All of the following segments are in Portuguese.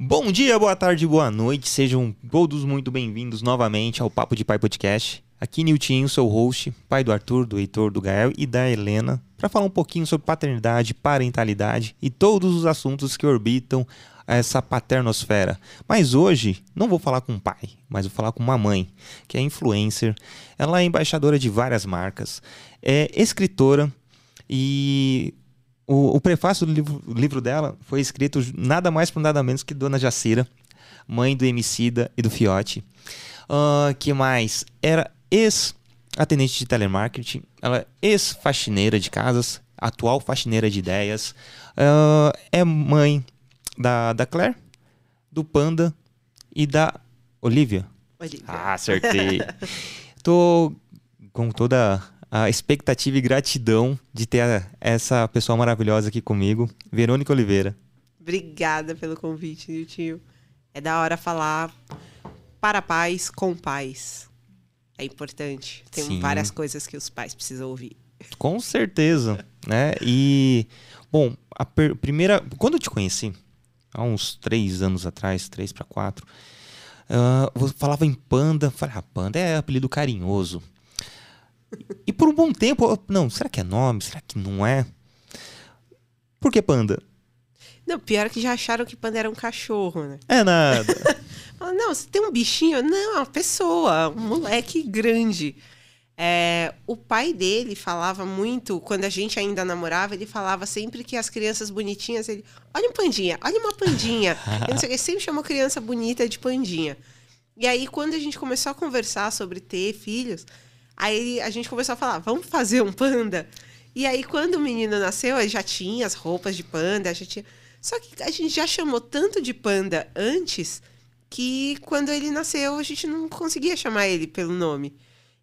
Bom dia, boa tarde, boa noite. Sejam todos muito bem-vindos novamente ao Papo de Pai Podcast. Aqui Niltinho, seu host, pai do Arthur, do Heitor, do Gael e da Helena, para falar um pouquinho sobre paternidade, parentalidade e todos os assuntos que orbitam essa paternosfera. Mas hoje não vou falar com um pai, mas vou falar com uma mãe, que é influencer. Ela é embaixadora de várias marcas, é escritora e o, o prefácio do livro, livro, dela foi escrito nada mais por nada menos que Dona Jacira, mãe do Emicida e do Fiote. Uh, que mais? Era ex-atendente de telemarketing, ela é ex-faxineira de casas, atual faxineira de ideias, uh, é mãe da, da Claire, do Panda e da Olivia. Olivia. Ah, acertei. Tô com toda a expectativa e gratidão de ter essa pessoa maravilhosa aqui comigo, Verônica Oliveira. Obrigada pelo convite, tio. É da hora falar para pais com pais. É importante. Tem Sim. várias coisas que os pais precisam ouvir. Com certeza, né? E bom, a primeira, quando eu te conheci, há uns três anos atrás, três para quatro, uh, falava em panda, falei, ah, panda é apelido carinhoso. E por um bom tempo, eu, não, será que é nome? Será que não é? Por que panda? Não, pior é que já acharam que panda era um cachorro, né? É nada. não, você tem um bichinho? Não, é uma pessoa, um moleque grande. É, o pai dele falava muito, quando a gente ainda namorava, ele falava sempre que as crianças bonitinhas, ele, olha um pandinha, olha uma pandinha. ele sempre chamou criança bonita de pandinha. E aí, quando a gente começou a conversar sobre ter filhos, Aí a gente começou a falar, vamos fazer um panda? E aí, quando o menino nasceu, já tinha as roupas de panda, já tinha. Só que a gente já chamou tanto de panda antes que quando ele nasceu, a gente não conseguia chamar ele pelo nome.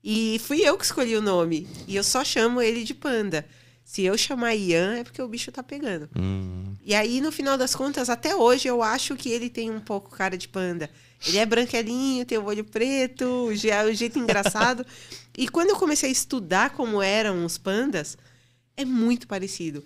E fui eu que escolhi o nome. E eu só chamo ele de panda. Se eu chamar Ian, é porque o bicho tá pegando. Hum. E aí, no final das contas, até hoje, eu acho que ele tem um pouco cara de panda. Ele é branquelinho, tem o olho preto, já é o jeito engraçado. e quando eu comecei a estudar como eram os pandas, é muito parecido.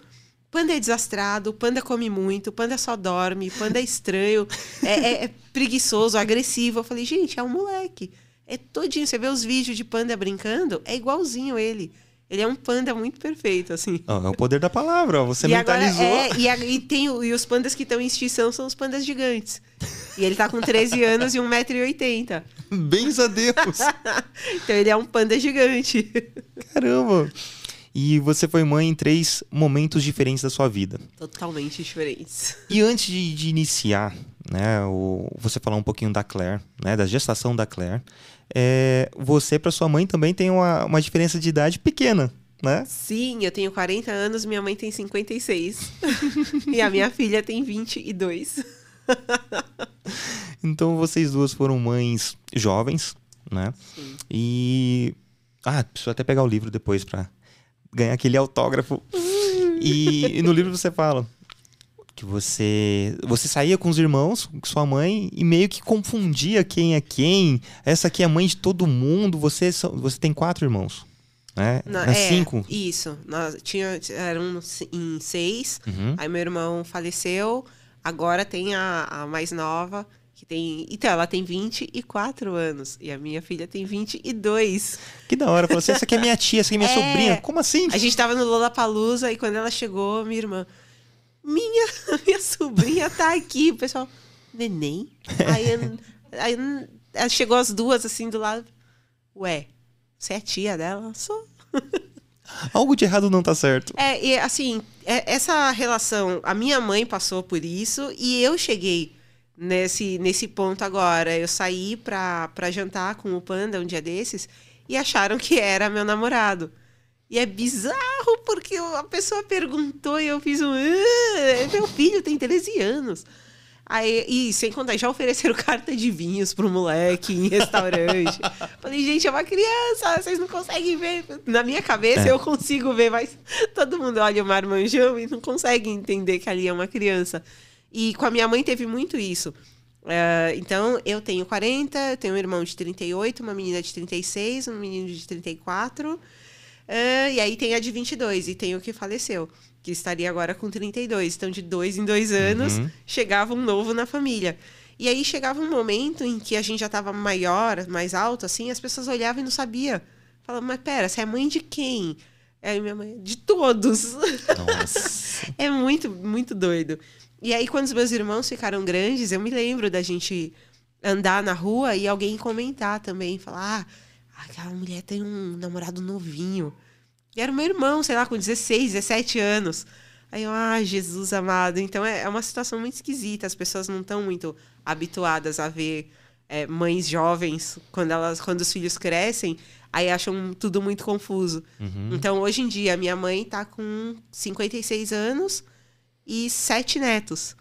Panda é desastrado, panda come muito, panda só dorme, panda é estranho, é, é, é, preguiçoso, agressivo. Eu falei, gente, é um moleque. É todinho. Você vê os vídeos de panda brincando, é igualzinho ele. Ele é um panda muito perfeito, assim. Oh, é o poder da palavra, você e mentalizou. Agora, é, e, a, e, tem, e os pandas que estão em extinção são os pandas gigantes. E ele tá com 13 anos e 1,80m. Bens a Deus! então ele é um panda gigante. Caramba! E você foi mãe em três momentos diferentes da sua vida. Totalmente diferentes. E antes de, de iniciar, né, o, você falar um pouquinho da Claire, né, da gestação da Claire, é, você para sua mãe também tem uma, uma diferença de idade pequena, né? Sim, eu tenho 40 anos, minha mãe tem 56. e a minha filha tem 22. então vocês duas foram mães jovens, né? Sim. E. Ah, preciso até pegar o livro depois para ganhar aquele autógrafo. e, e no livro você fala: que você você saía com os irmãos, com sua mãe e meio que confundia quem é quem. Essa aqui é a mãe de todo mundo. Você você tem quatro irmãos, né? Não, é, cinco. Isso. Nós tinha eram em seis. Uhum. Aí meu irmão faleceu. Agora tem a, a mais nova que tem. Então, ela tem 24 anos e a minha filha tem 22. Que da hora. Falou assim: essa aqui é minha tia, essa aqui é minha é... sobrinha. Como assim? A gente tava no Lollapalooza e quando ela chegou, minha irmã minha, minha sobrinha tá aqui. O pessoal, neném? Aí, aí chegou as duas assim do lado. Ué, você é tia dela? Sou. Algo de errado não tá certo. É, e assim, essa relação, a minha mãe passou por isso e eu cheguei nesse, nesse ponto agora. Eu saí pra jantar com o Panda um dia desses e acharam que era meu namorado. E é bizarro porque a pessoa perguntou e eu fiz um. Meu filho tem 13 anos. Aí, e sem contar, já ofereceram carta de vinhos pro moleque em restaurante. Falei, gente, é uma criança, vocês não conseguem ver. Na minha cabeça é. eu consigo ver, mas todo mundo olha o marmanjão e não consegue entender que ali é uma criança. E com a minha mãe teve muito isso. Uh, então, eu tenho 40, tenho um irmão de 38, uma menina de 36, um menino de 34. Uh, e aí tem a de 22 e tem o que faleceu. Que estaria agora com 32. Então, de dois em dois anos, Uhum. chegava um novo na família. E aí chegava um momento em que a gente já estava maior, mais alto, assim, as pessoas olhavam e não sabia. Falavam, mas pera, você é mãe de quem? Aí minha mãe, de todos. Nossa. É muito, muito doido. E aí, quando os meus irmãos ficaram grandes, eu me lembro da gente andar na rua e alguém comentar também, falar: ah, aquela mulher tem um namorado novinho. E era o meu irmão, sei lá, com 16, 17 anos. Aí eu, ah, Jesus amado. Então é, é uma situação muito esquisita. As pessoas não estão muito habituadas a ver é, mães jovens quando elas, quando os filhos crescem, aí acham tudo muito confuso. Uhum. Então, hoje em dia, minha mãe tá com 56 anos e sete netos.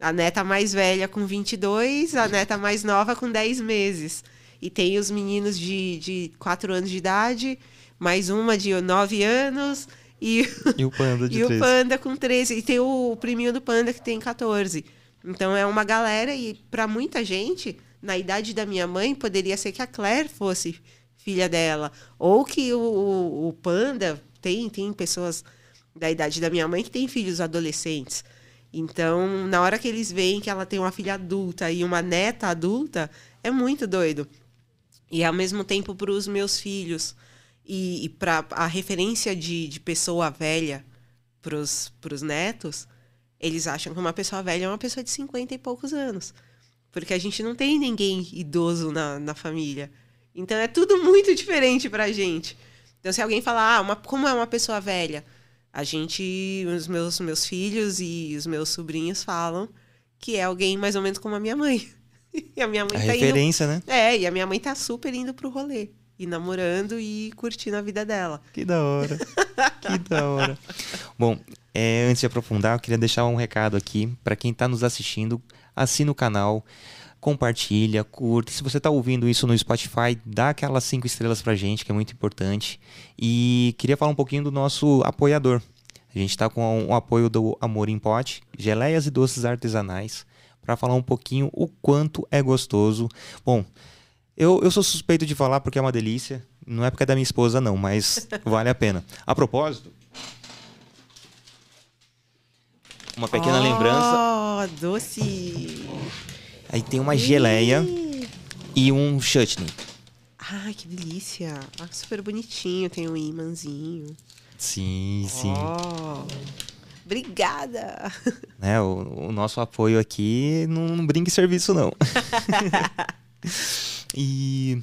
A neta mais velha com 22, a neta mais nova com 10 meses. E tem os meninos de, de 4 anos de idade, mais uma de 9 anos e, E o panda de e o três? panda com 13. E tem o, priminho do panda que tem 14. Então é uma galera e para muita gente, na idade da minha mãe, poderia ser que a Claire fosse filha dela. Ou que o, o, o panda tem, tem pessoas da idade da minha mãe que têm filhos adolescentes. Então, na hora que eles veem que ela tem uma filha adulta e uma neta adulta, é muito doido. E ao mesmo tempo para os meus filhos e, e para a referência de, de pessoa velha para os netos, eles acham que uma pessoa velha é uma pessoa de 50 e poucos anos. Porque a gente não tem ninguém idoso na, na família. Então é tudo muito diferente pra gente. Então, se alguém falar, ah, uma, como é uma pessoa velha? A gente, os meus, meus filhos e os meus sobrinhos falam que é alguém mais ou menos como a minha mãe. E a minha mãe A tá indo referência, né? é, e a minha mãe tá super indo pro rolê. E namorando e curtindo a vida dela. Que da hora. que da hora. Bom, é, antes de aprofundar, eu queria deixar um recado aqui para quem está nos assistindo. Assina o canal, compartilha, curte. Se você está ouvindo isso no Spotify, dá aquelas cinco estrelas pra gente, que é muito importante. E queria falar um pouquinho do nosso apoiador. A gente está com o apoio do Amor em Pote, geleias e doces artesanais, para falar um pouquinho o quanto é gostoso. Bom, eu, eu sou suspeito de falar porque é uma delícia. Não é porque é da minha esposa, não, mas vale a pena. A propósito, uma pequena lembrança. Oh, doce! Aí tem uma geleia e um chutney. Ai, que delícia! Ah, super bonitinho, tem um imãzinho. Sim, sim. Oh, obrigada! Né, o, o nosso apoio aqui não, não brinca em serviço, não. e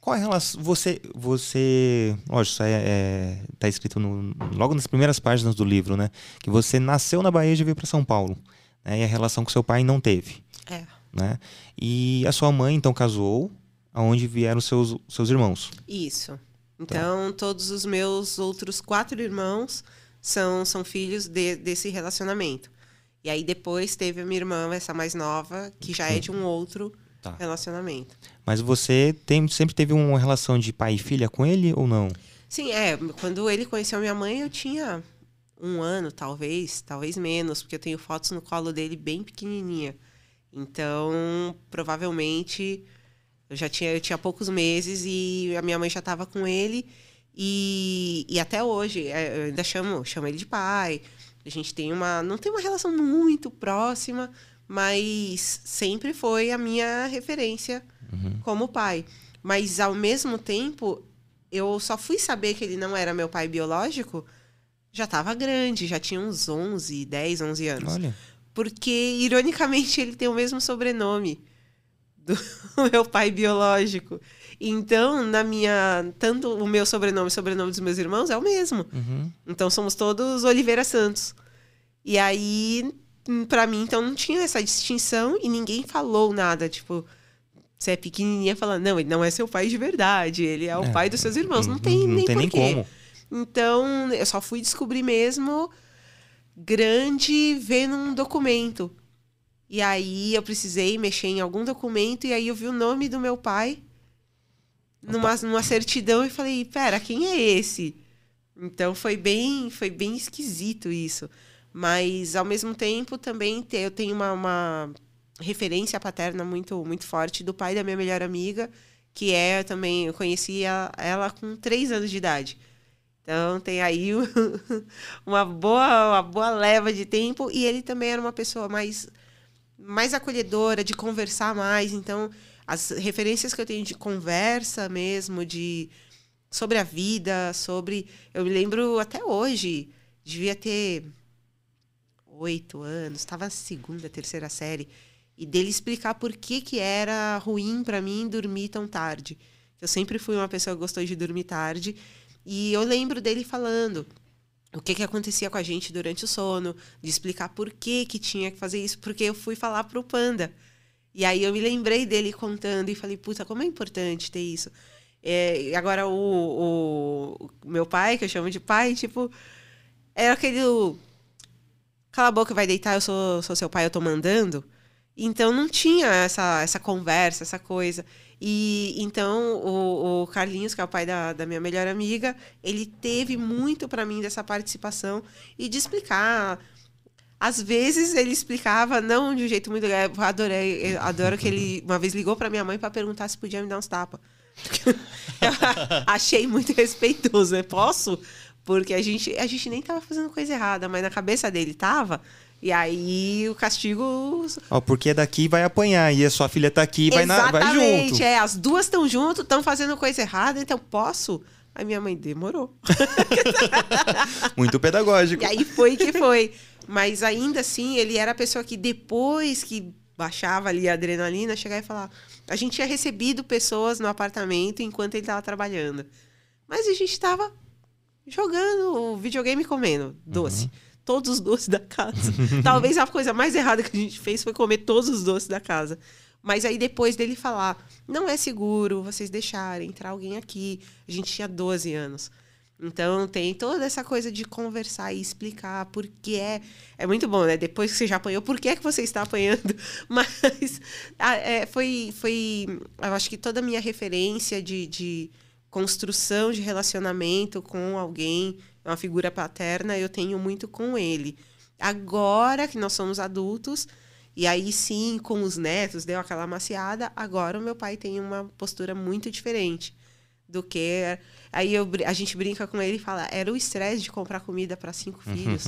qual é a relação? Você, você, lógico, isso é, é, tá escrito no, logo nas primeiras páginas do livro, né? Que você nasceu na Bahia e veio para São Paulo, né? E a relação com seu pai não teve, É, né? E a sua mãe então casou, aonde vieram seus seus irmãos. isso. Então, todos os meus outros quatro irmãos são, são filhos de- desse relacionamento. E aí depois teve a minha irmã, essa mais nova, que já é de um outro Tá. relacionamento. Mas você tem, sempre teve uma relação de pai e filha com ele ou não? Sim, é. Quando ele conheceu minha mãe, eu tinha um ano, talvez, talvez menos, porque eu tenho fotos no colo dele bem pequenininha. Então, provavelmente, eu já tinha, eu tinha poucos meses e a minha mãe já estava com ele. E, e até hoje, é, eu ainda chamo, chamo ele de pai. A gente tem uma. Não tem uma relação muito próxima, mas sempre foi a minha referência como pai. Mas, ao mesmo tempo, eu só fui saber que ele não era meu pai biológico já estava grande, já tinha uns 11, 10, 11 anos. Olha. Porque, ironicamente, ele tem o mesmo sobrenome do meu pai biológico. Então, na minha. Tanto o meu sobrenome e o sobrenome dos meus irmãos é o mesmo. Uhum. Então, somos todos Oliveira Santos. E aí, hum, pra mim, então, não tinha essa distinção e ninguém falou nada. Tipo, você é pequenininha falando, não, ele não é seu pai de verdade, ele é o É, pai dos seus irmãos. Não tem não nem tem nem como. Então, eu só fui descobrir mesmo grande vendo um documento. E aí eu precisei mexer em algum documento e aí eu vi o nome do meu pai numa, numa certidão e falei, pera, quem é esse? Então foi bem, foi bem esquisito isso. Mas ao mesmo tempo também eu tenho uma, uma referência paterna muito, muito forte do pai da minha melhor amiga, que é também, eu conheci a- ela com três anos de idade. Então tem aí uma boa, uma boa leva de tempo. E ele também era uma pessoa mais, mais acolhedora, de conversar mais. Então, as referências que eu tenho de conversa mesmo, de sobre a vida, sobre. Eu me lembro até hoje, devia ter oito anos, estava segunda, terceira série, e dele explicar por que, que era ruim para mim dormir tão tarde. Eu sempre fui uma pessoa que gostou de dormir tarde. E eu lembro dele falando o que, que acontecia com a gente durante o sono, de explicar por que, que tinha que fazer isso, porque eu fui falar pro Panda. E aí eu me lembrei dele contando e falei, puta, como é importante ter isso. É, agora o, o, meu pai, que eu chamo de pai, tipo, era aquele. Cala a boca, vai deitar, eu sou, sou seu pai, eu tô mandando. Então não tinha essa, essa conversa, essa coisa. E então o, o, Carlinhos, que é o pai da, da minha melhor amiga, ele teve muito para mim dessa participação e de explicar. Às vezes ele explicava, não de um jeito muito legal. Eu adorei, eu adoro que ele uma vez ligou para minha mãe para perguntar se podia me dar uns tapas. achei muito respeitoso, né? Posso? Porque a gente, a gente nem tava fazendo coisa errada, mas na cabeça dele tava. E aí o castigo. Ó, porque daqui vai apanhar e a sua filha tá aqui e vai, na, vai junto. é. As duas estão junto, estão fazendo coisa errada, então posso? Aí minha mãe demorou. Muito pedagógico. E aí foi que foi. Mas ainda assim, ele era a pessoa que depois que baixava ali a adrenalina, chegava e falar. A gente tinha recebido pessoas no apartamento enquanto ele estava trabalhando. Mas a gente estava jogando o videogame comendo doce. Uhum todos os doces da casa. Talvez a coisa mais errada que a gente fez foi comer todos os doces da casa. Mas aí depois dele falar, não é seguro vocês deixarem entrar alguém aqui. A gente tinha 12 anos. Então tem toda essa coisa de conversar e explicar por que é. É muito bom, né? Depois que você já apanhou, por que é que você está apanhando? Mas é, foi, foi. Eu acho que toda a minha referência de, de construção de relacionamento com alguém uma figura paterna, eu tenho muito com ele. Agora que nós somos adultos, e aí sim, com os netos, deu aquela maciada, agora o meu pai tem uma postura muito diferente do que. Aí eu, a gente brinca com ele e fala: era o estresse de comprar comida para cinco filhos.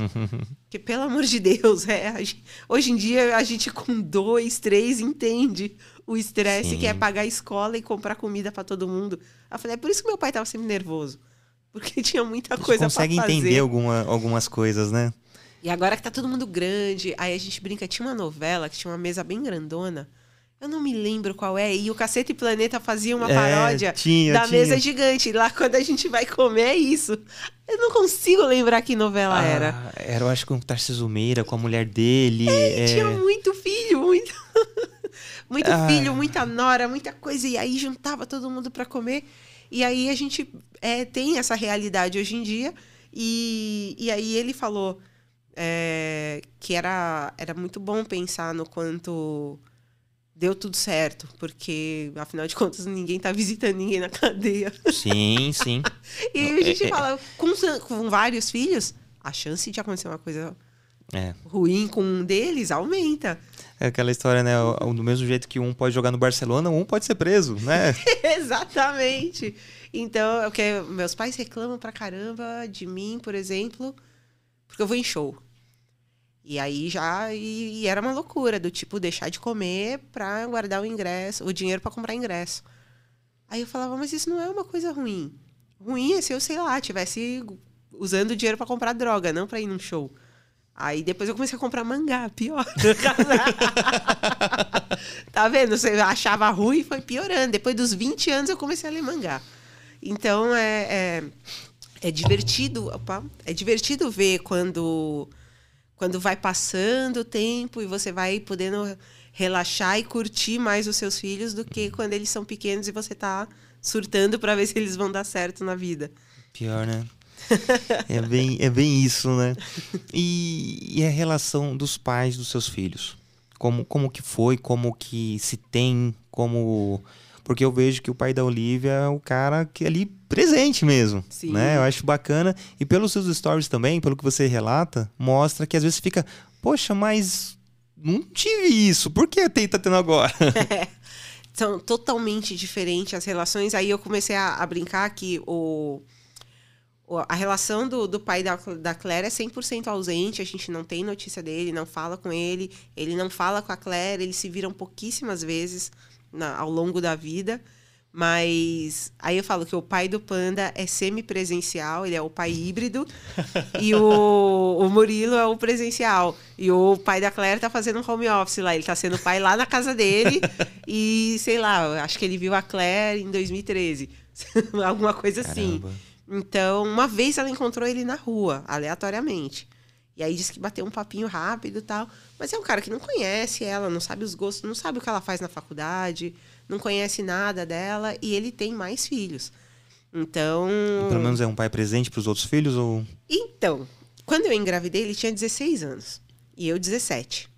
que, pelo amor de Deus, é, gente, hoje em dia a gente com dois, três entende o estresse que é pagar a escola e comprar comida para todo mundo. Eu falei: é por isso que meu pai estava sempre nervoso porque tinha muita coisa para fazer. consegue entender alguma, algumas coisas, né? E agora que tá todo mundo grande, aí a gente brinca, tinha uma novela que tinha uma mesa bem grandona. Eu não me lembro qual é. E o Cacete e Planeta fazia uma é, paródia tinha, da tinha. mesa gigante. Lá quando a gente vai comer é isso. Eu não consigo lembrar que novela ah, era. Era, eu acho, com o Tarcísio Meira, com a mulher dele. É, é... Tinha muito filho, muito, muito ah. filho, muita nora, muita coisa. E aí juntava todo mundo para comer. E aí a gente é, tem essa realidade hoje em dia. E, e aí ele falou é, que era, era muito bom pensar no quanto deu tudo certo, porque afinal de contas ninguém tá visitando ninguém na cadeia. Sim, sim. e a gente é, é, fala, com, com vários filhos, a chance de acontecer uma coisa é. ruim com um deles aumenta. É aquela história, né? Do mesmo jeito que um pode jogar no Barcelona, um pode ser preso, né? Exatamente. Então, é o que meus pais reclamam pra caramba de mim, por exemplo, porque eu vou em show. E aí já e, e era uma loucura do tipo deixar de comer para guardar o ingresso, o dinheiro para comprar ingresso. Aí eu falava, mas isso não é uma coisa ruim. Ruim é se eu, sei lá, tivesse usando dinheiro para comprar droga, não para ir num show. Aí depois eu comecei a comprar mangá, pior. tá vendo? Você achava ruim e foi piorando. Depois dos 20 anos eu comecei a ler mangá. Então é, é, é divertido. Opa, é divertido ver quando, quando vai passando o tempo e você vai podendo relaxar e curtir mais os seus filhos do que quando eles são pequenos e você está surtando para ver se eles vão dar certo na vida. Pior, né? é, bem, é bem isso, né? E, e a relação dos pais dos seus filhos? Como, como que foi? Como que se tem? Como... Porque eu vejo que o pai da Olivia é o cara que ali presente mesmo, Sim. né? Eu acho bacana. E pelos seus stories também, pelo que você relata, mostra que às vezes fica... Poxa, mas não tive isso. Por que tem tá tendo agora? É, são totalmente diferentes as relações. Aí eu comecei a, a brincar que o a relação do, do pai da, da Claire é 100% ausente, a gente não tem notícia dele, não fala com ele, ele não fala com a Claire, eles se viram pouquíssimas vezes na, ao longo da vida. Mas aí eu falo que o pai do Panda é semipresencial, ele é o pai híbrido, e o, o Murilo é o presencial. E o pai da Claire tá fazendo um home office lá, ele tá sendo pai lá na casa dele, e sei lá, acho que ele viu a Claire em 2013. Alguma coisa assim. Caramba. assim. Então, uma vez ela encontrou ele na rua, aleatoriamente. E aí disse que bateu um papinho rápido e tal. Mas é um cara que não conhece ela, não sabe os gostos, não sabe o que ela faz na faculdade, não conhece nada dela e ele tem mais filhos. Então. Pelo menos é um pai presente para os outros filhos ou. Então, quando eu engravidei, ele tinha 16 anos e eu 17.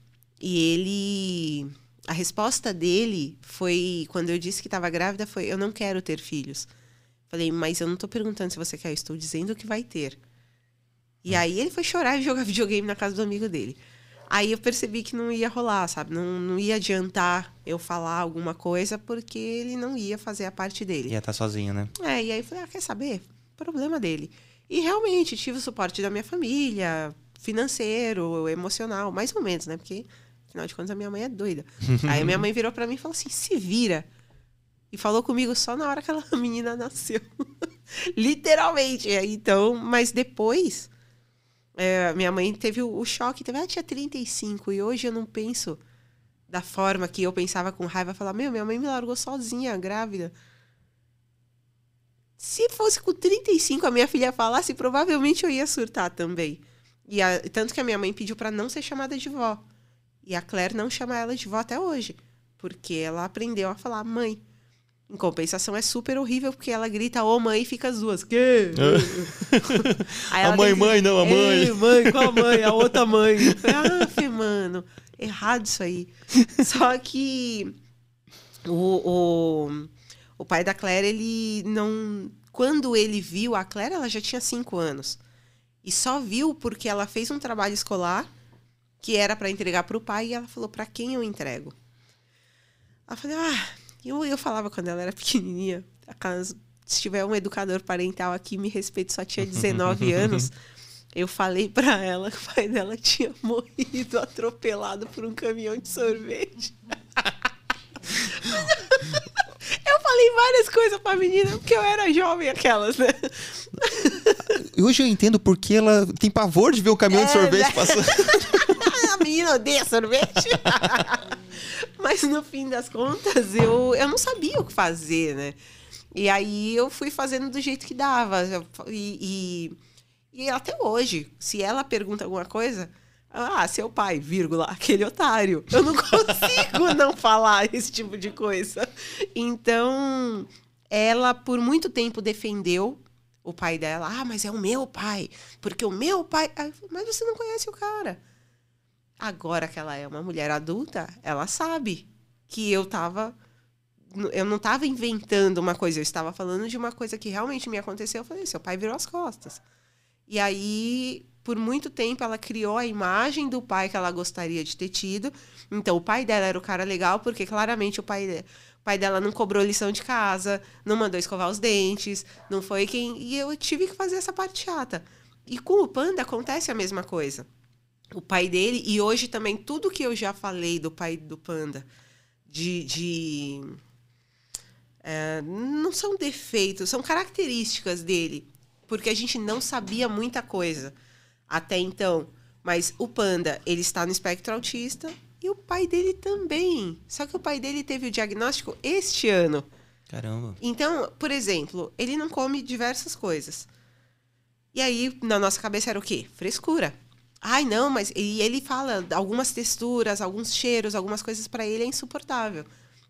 E ele. A resposta dele foi, quando eu disse que estava grávida, foi: Eu não quero ter filhos. Falei, mas eu não tô perguntando se você quer, eu estou dizendo que vai ter. E aí ele foi chorar e jogar videogame na casa do amigo dele. Aí eu percebi que não ia rolar, sabe? Não, não ia adiantar eu falar alguma coisa, porque ele não ia fazer a parte dele. Ia estar tá sozinho, né? É, e aí eu falei, ah, quer saber? Problema dele. E realmente tive o suporte da minha família, financeiro, emocional, mais ou menos, né? Porque, afinal de contas, a minha mãe é doida. aí a minha mãe virou para mim e falou assim: se vira. E falou comigo só na hora que aquela menina nasceu. Literalmente. Então, mas depois, é, minha mãe teve o, o choque. Teve, ela tinha 35 e hoje eu não penso da forma que eu pensava com raiva. Falar, meu, minha mãe me largou sozinha, grávida. Se fosse com 35 a minha filha falasse, provavelmente eu ia surtar também. E a, tanto que a minha mãe pediu para não ser chamada de vó. E a Claire não chama ela de vó até hoje. Porque ela aprendeu a falar mãe. Em compensação, é super horrível porque ela grita, ô mãe, e fica as duas. Que? a mãe, mãe, não, a mãe. mãe, qual a mãe? A outra mãe. ah, mano, errado isso aí. Só que o, o, o pai da Claire, ele não. Quando ele viu a Claire, ela já tinha cinco anos. E só viu porque ela fez um trabalho escolar que era para entregar para o pai e ela falou: para quem eu entrego? Ela falou: ah eu, eu falava quando ela era pequenininha, caso, se tiver um educador parental aqui, me respeite, só tinha 19 anos. Eu falei para ela que o pai dela tinha morrido atropelado por um caminhão de sorvete. eu falei várias coisas pra menina, porque eu era jovem aquelas, né? Hoje eu entendo porque ela tem pavor de ver o caminhão é, de sorvete né? passando. A menina odeia sorvete. Mas no fim das contas, eu, eu não sabia o que fazer, né? E aí eu fui fazendo do jeito que dava. E, e, e até hoje, se ela pergunta alguma coisa, ah, seu pai, vírgula, aquele otário. Eu não consigo não falar esse tipo de coisa. Então, ela por muito tempo defendeu o pai dela. Ah, mas é o meu pai, porque o meu pai. Mas você não conhece o cara. Agora que ela é uma mulher adulta, ela sabe que eu tava. Eu não estava inventando uma coisa, eu estava falando de uma coisa que realmente me aconteceu. Eu falei, seu pai virou as costas. E aí, por muito tempo, ela criou a imagem do pai que ela gostaria de ter tido. Então, o pai dela era o cara legal, porque claramente o pai, o pai dela não cobrou lição de casa, não mandou escovar os dentes, não foi quem. E eu tive que fazer essa parte chata. E com o panda acontece a mesma coisa o pai dele, e hoje também tudo que eu já falei do pai do Panda, de. de é, não são defeitos, são características dele, porque a gente não sabia muita coisa até então. Mas o Panda, ele está no espectro autista e o pai dele também. Só que o pai dele teve o diagnóstico este ano. Caramba. Então, por exemplo, ele não come diversas coisas. E aí, na nossa cabeça era o quê? Frescura. Ai, não, mas. E ele fala algumas texturas, alguns cheiros, algumas coisas para ele é insuportável.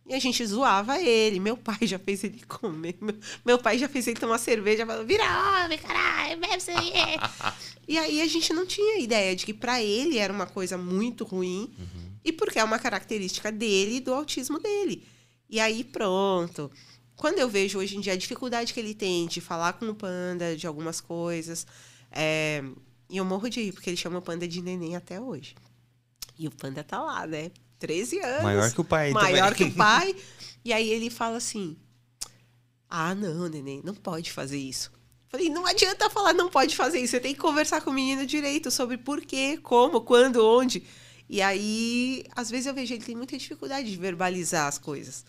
E a gente zoava ele. Meu pai já fez ele comer. Meu, pai já fez ele tomar cerveja. Falou, vira homem, caralho, bebe isso aí. e aí a gente não tinha ideia de que para ele era uma coisa muito ruim. Uhum. E porque é uma característica dele e do autismo dele. E aí pronto. Quando eu vejo hoje em dia a dificuldade que ele tem de falar com o panda de algumas coisas, é, e eu morro de rir, porque ele chama o panda de neném até hoje. E o panda tá lá, né? 13 anos. Maior que o pai. Maior também. que o pai. E aí ele fala assim: Ah, não, neném, não pode fazer isso. Falei, não adianta falar, não pode fazer isso. Você tem que conversar com o menino direito sobre por quê, como, quando, onde. E aí, às vezes eu vejo ele tem muita dificuldade de verbalizar as coisas.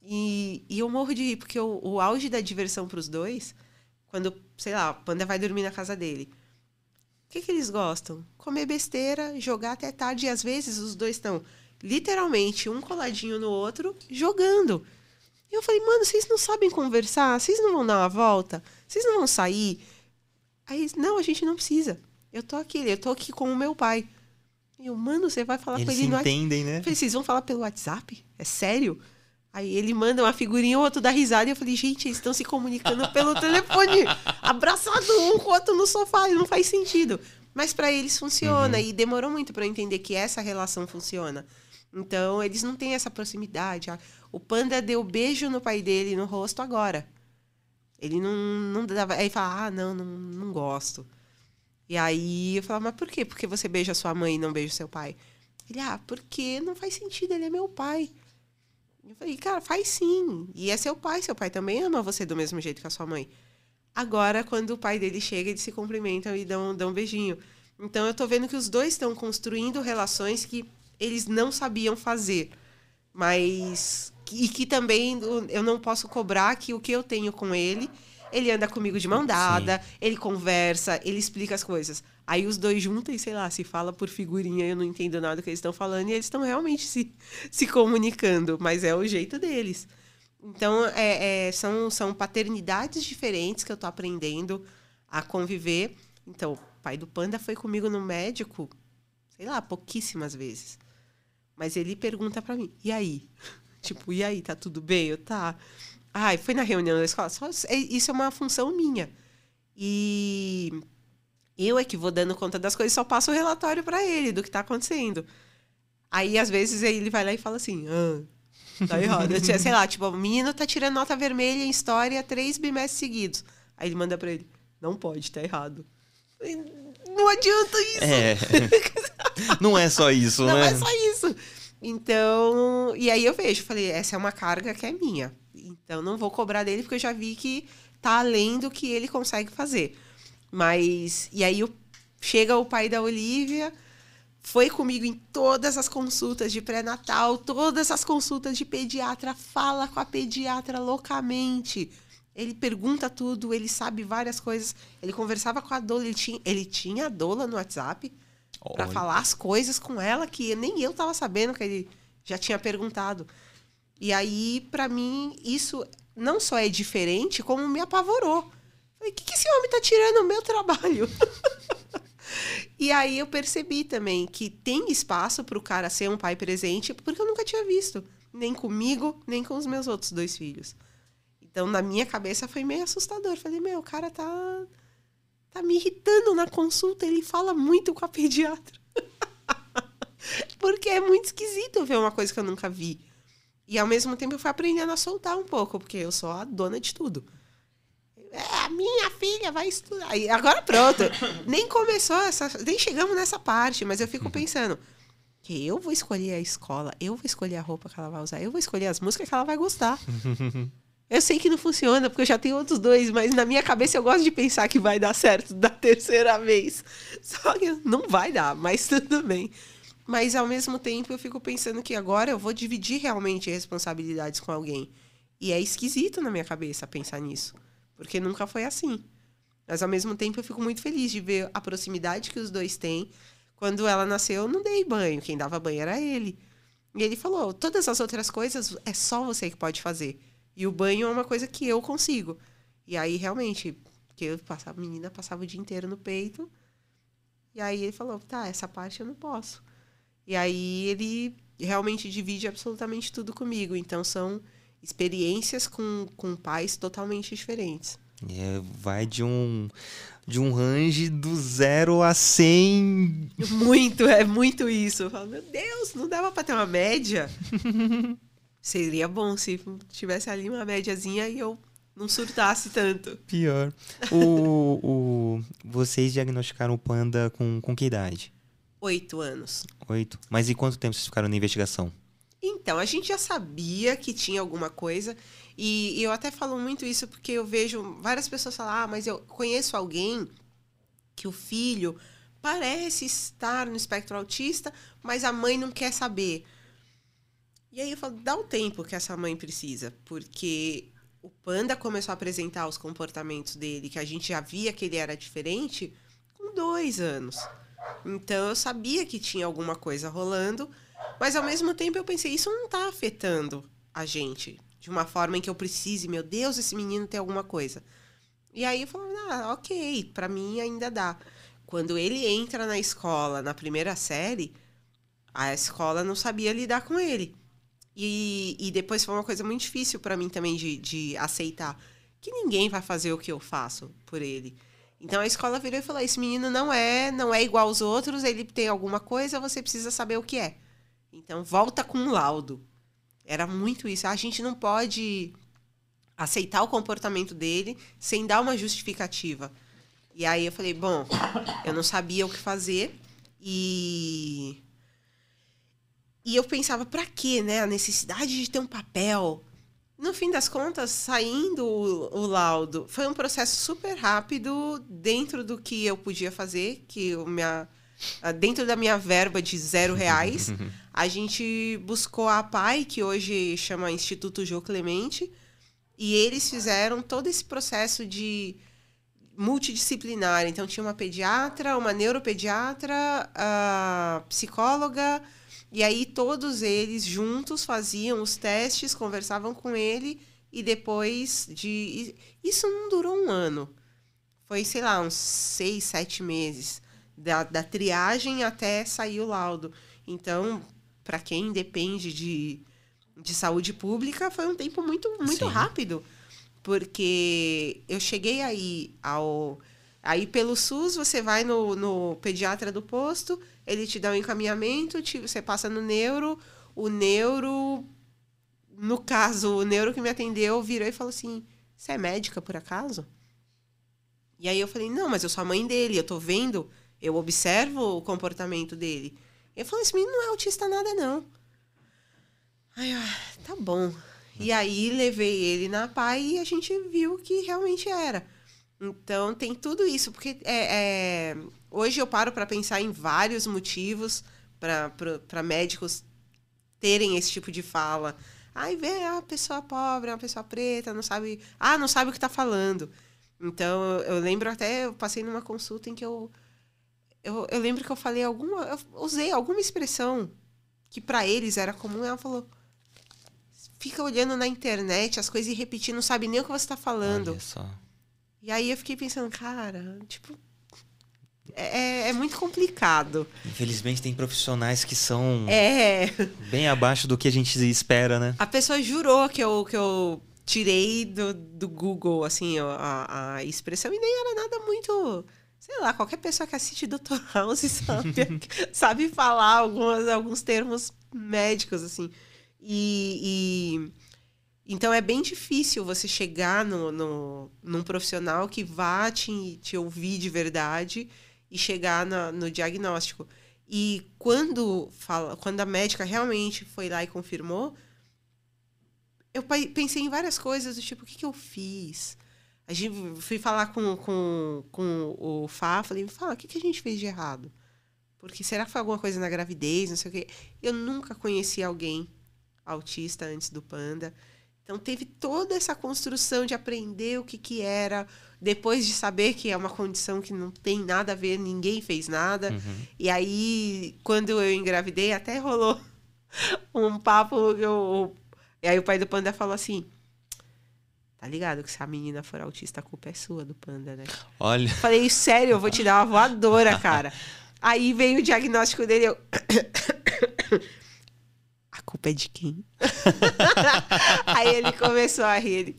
E, e eu morro de rir, porque o, o auge da diversão para os dois, quando, sei lá, o Panda vai dormir na casa dele. O que, que eles gostam? Comer besteira, jogar até tarde. E às vezes os dois estão literalmente um coladinho no outro, jogando. E eu falei, mano, vocês não sabem conversar? Vocês não vão dar uma volta? Vocês não vão sair? Aí, não, a gente não precisa. Eu tô aqui, eu tô aqui com o meu pai. E eu, mano, você vai falar Eles com ele se no entendem, né? Eu falei, vocês vão falar pelo WhatsApp? É sério? Aí ele manda uma figurinha, o outro dá risada. E eu falei, gente, eles estão se comunicando pelo telefone. Abraçado um com o outro no sofá. Não faz sentido. Mas para eles funciona. E demorou muito para eu entender que essa relação funciona. Então, eles não têm essa proximidade. Ah, O panda deu beijo no pai dele no rosto agora. Ele não, não dava. Aí fala, ah, não, não, não gosto. E aí eu falava, mas por quê? Porque você beija sua mãe e não beija seu pai? Ele, ah, porque não faz sentido, ele é meu pai. Eu falei, cara, faz sim. E é seu pai, seu pai também ama você do mesmo jeito que a sua mãe. Agora, quando o pai dele chega, eles se cumprimentam e dão, dão um beijinho. Então eu tô vendo que os dois estão construindo relações que eles não sabiam fazer. Mas. E que também eu não posso cobrar que o que eu tenho com ele, ele anda comigo de mão dada, ele conversa, ele explica as coisas. Aí os dois juntam e, sei lá, se fala por figurinha, eu não entendo nada do que eles estão falando, e eles estão realmente se, se comunicando, mas é o jeito deles. Então, é, é, são, são paternidades diferentes que eu tô aprendendo a conviver. Então, o pai do Panda foi comigo no médico, sei lá, pouquíssimas vezes. Mas ele pergunta pra mim, e aí? Tipo, e aí, tá tudo bem? Eu, tá. Ai, foi na reunião da escola? Só, é- isso é uma função minha. E eu é que vou dando conta das coisas, só passo o relatório pra ele do que tá acontecendo. Aí, às vezes, ele vai lá e fala assim, ah, tá errado. Sei lá, tipo, o menino tá tirando nota vermelha em história três bimestres seguidos. Aí ele manda pra ele, não pode, tá errado. Não adianta isso. É. Não é só isso, Não né? é só isso. Então, e aí eu vejo, falei, essa é uma carga que é minha. Então não vou cobrar dele porque eu já vi que tá além do que ele consegue fazer. Mas e aí o- chega o pai da Olivia, foi comigo em todas as consultas de pré-natal, todas as consultas de pediatra, fala com a pediatra loucamente. Ele pergunta tudo, ele sabe várias coisas. Ele conversava com a Dola, ele tinha, ele tinha a Dola no WhatsApp para falar as coisas com ela que nem eu tava sabendo que ele já tinha perguntado. E aí, para mim, isso não só é diferente, como me apavorou. Falei, o que, que esse homem tá tirando o meu trabalho? e aí eu percebi também que tem espaço para o cara ser um pai presente, porque eu nunca tinha visto. Nem comigo, nem com os meus outros dois filhos. Então, na minha cabeça, foi meio assustador. Falei, meu, o cara tá, tá me irritando na consulta. Ele fala muito com a pediatra. porque é muito esquisito ver uma coisa que eu nunca vi. E ao mesmo tempo eu fui aprendendo a soltar um pouco, porque eu sou a dona de tudo. É, a minha filha vai estudar. E agora pronto. nem começou essa. Nem chegamos nessa parte, mas eu fico pensando. Que eu vou escolher a escola, eu vou escolher a roupa que ela vai usar, eu vou escolher as músicas que ela vai gostar. Eu sei que não funciona, porque eu já tenho outros dois, mas na minha cabeça eu gosto de pensar que vai dar certo da terceira vez. Só que não vai dar, mas tudo bem. Mas ao mesmo tempo eu fico pensando que agora eu vou dividir realmente responsabilidades com alguém. E é esquisito na minha cabeça pensar nisso, porque nunca foi assim. Mas ao mesmo tempo eu fico muito feliz de ver a proximidade que os dois têm. Quando ela nasceu, eu não dei banho, quem dava banho era ele. E ele falou: todas as outras coisas é só você que pode fazer. E o banho é uma coisa que eu consigo. E aí, realmente, que eu passava, a menina passava o dia inteiro no peito. E aí ele falou: tá, essa parte eu não posso. E aí ele realmente divide absolutamente tudo comigo. Então são experiências com, com pais totalmente diferentes. É, vai de um de um range do zero a 100. Muito, é muito isso. Eu falo, meu Deus, não dava pra ter uma média? Seria bom se tivesse ali uma médiazinha e eu não surtasse tanto. Pior. O, o, vocês diagnosticaram o panda com, com que idade? Oito anos. Oito. Mas e quanto tempo vocês ficaram na investigação? Então, a gente já sabia que tinha alguma coisa. E, e eu até falo muito isso porque eu vejo várias pessoas falar, ah, mas eu conheço alguém que o filho parece estar no espectro autista, mas a mãe não quer saber. E aí eu falo, dá o tempo que essa mãe precisa, porque o panda começou a apresentar os comportamentos dele, que a gente já via que ele era diferente, com dois anos. Então eu sabia que tinha alguma coisa rolando, mas ao mesmo tempo eu pensei, isso não está afetando a gente de uma forma em que eu precise, meu Deus, esse menino tem alguma coisa. E aí eu falei, ah, ok, para mim ainda dá. Quando ele entra na escola, na primeira série, a escola não sabia lidar com ele. E, e depois foi uma coisa muito difícil para mim também de, de aceitar que ninguém vai fazer o que eu faço por ele. Então a escola virou e falou: esse menino não é, não é igual aos outros, ele tem alguma coisa, você precisa saber o que é. Então volta com um laudo. Era muito isso. A gente não pode aceitar o comportamento dele sem dar uma justificativa. E aí eu falei, bom, eu não sabia o que fazer e e eu pensava, para quê, né? A necessidade de ter um papel. No fim das contas, saindo o, o, laudo, foi um processo super rápido dentro do que eu podia fazer, que o minha, dentro da minha verba de zero reais, a gente buscou a PAI, que hoje chama Instituto Jô Clemente, e eles fizeram todo esse processo de multidisciplinar. Então, tinha uma pediatra, uma neuropediatra, a psicóloga, e aí todos eles juntos faziam os testes, conversavam com ele e depois de. Isso não durou um ano. Foi, sei lá, uns seis, sete meses. Da, da triagem até sair o laudo. Então, para quem depende de, de saúde pública, foi um tempo muito, muito rápido. Porque eu cheguei aí ao. Aí pelo SUS você vai no, no pediatra do posto, ele te dá um encaminhamento, te, você passa no neuro, o neuro, no caso, o neuro que me atendeu virou e falou assim: Você é médica por acaso? E aí eu falei: Não, mas eu sou a mãe dele, eu tô vendo, eu observo o comportamento dele. Ele falou: Esse menino não é autista nada, não. Aí, tá bom. E aí levei ele na PAI e a gente viu que realmente era. Então tem tudo isso, porque é, é Hoje eu paro para pensar em vários motivos para médicos terem esse tipo de fala. Aí vê a pessoa pobre, uma pessoa preta, não sabe. Ah, não sabe o que está falando. Então, eu lembro até, eu passei numa consulta em que eu. Eu, eu lembro que eu falei alguma. Eu usei alguma expressão que para eles era comum. Ela falou: fica olhando na internet as coisas e repetindo, não sabe nem o que você está falando. Olha só. E aí eu fiquei pensando, cara, tipo, é, é, muito complicado. Infelizmente tem profissionais que são é. bem abaixo do que a gente espera, né? A pessoa jurou que eu, que eu tirei do, do Google, assim, a, a expressão, e nem era nada muito. Sei lá, qualquer pessoa que assiste Dr. House sabe, sabe falar algumas, alguns termos médicos, assim. E, e, então é bem difícil você chegar no, no, num profissional que vá te, te ouvir de verdade e chegar na, no diagnóstico. E quando, fala, quando a médica realmente foi lá e confirmou, eu pensei em várias coisas, do tipo, o que, que eu fiz? A gente fui falar com, com, com o Fá, falei, fala, o que, que a gente fez de errado? Porque será que foi alguma coisa na gravidez, não sei o quê? Eu nunca conheci alguém autista antes do Panda. Então teve toda essa construção de aprender o que, que era, depois de saber que é uma condição que não tem nada a ver, ninguém fez nada. Uhum. E aí, quando eu engravidei, até rolou um papo. Eu, e aí o pai do panda falou assim: Tá ligado que se a menina for autista, a culpa é sua do panda, né? Olha. Falei, sério, eu vou te dar uma voadora, cara. aí veio o diagnóstico dele, eu. culpa é de quem? aí ele começou a rir. Ele,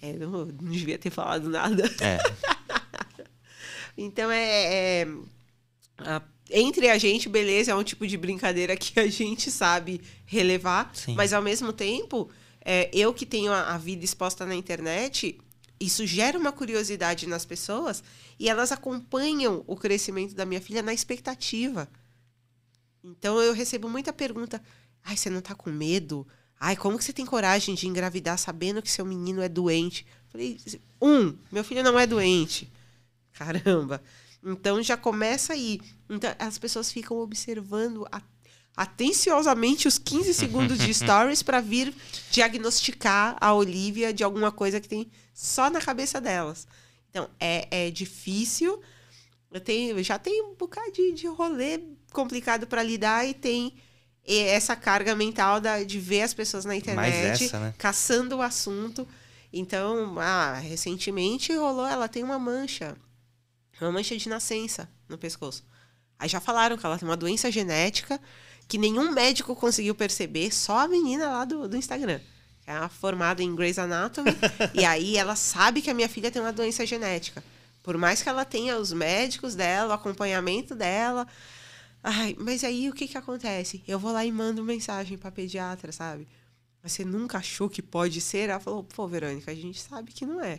é, não, não devia ter falado nada. É. então é. é a, entre a gente, beleza, é um tipo de brincadeira que a gente sabe relevar, Sim. mas ao mesmo tempo, é, eu que tenho a, a vida exposta na internet, isso gera uma curiosidade nas pessoas e elas acompanham o crescimento da minha filha na expectativa. Então eu recebo muita pergunta: Ai, você não tá com medo? Ai, como que você tem coragem de engravidar sabendo que seu menino é doente? Falei, um, meu filho não é doente. Caramba. Então já começa aí. Então as pessoas ficam observando atenciosamente os 15 segundos de stories para vir diagnosticar a Olivia de alguma coisa que tem só na cabeça delas. Então é, é difícil. Eu tenho, já tem um bocado de, de rolê complicado para lidar e tem essa carga mental da, de ver as pessoas na internet essa, né? caçando o assunto. Então, ah, recentemente rolou, ela tem uma mancha, uma mancha de nascença no pescoço. Aí já falaram que ela tem uma doença genética que nenhum médico conseguiu perceber, só a menina lá do, do Instagram. É formada em Grey's Anatomy. e aí ela sabe que a minha filha tem uma doença genética. Por mais que ela tenha os médicos dela, o acompanhamento dela, Ai, mas aí o que que acontece? Eu vou lá e mando mensagem pra pediatra, sabe? Você nunca achou que pode ser? Ela falou, pô, Verônica, a gente sabe que não é.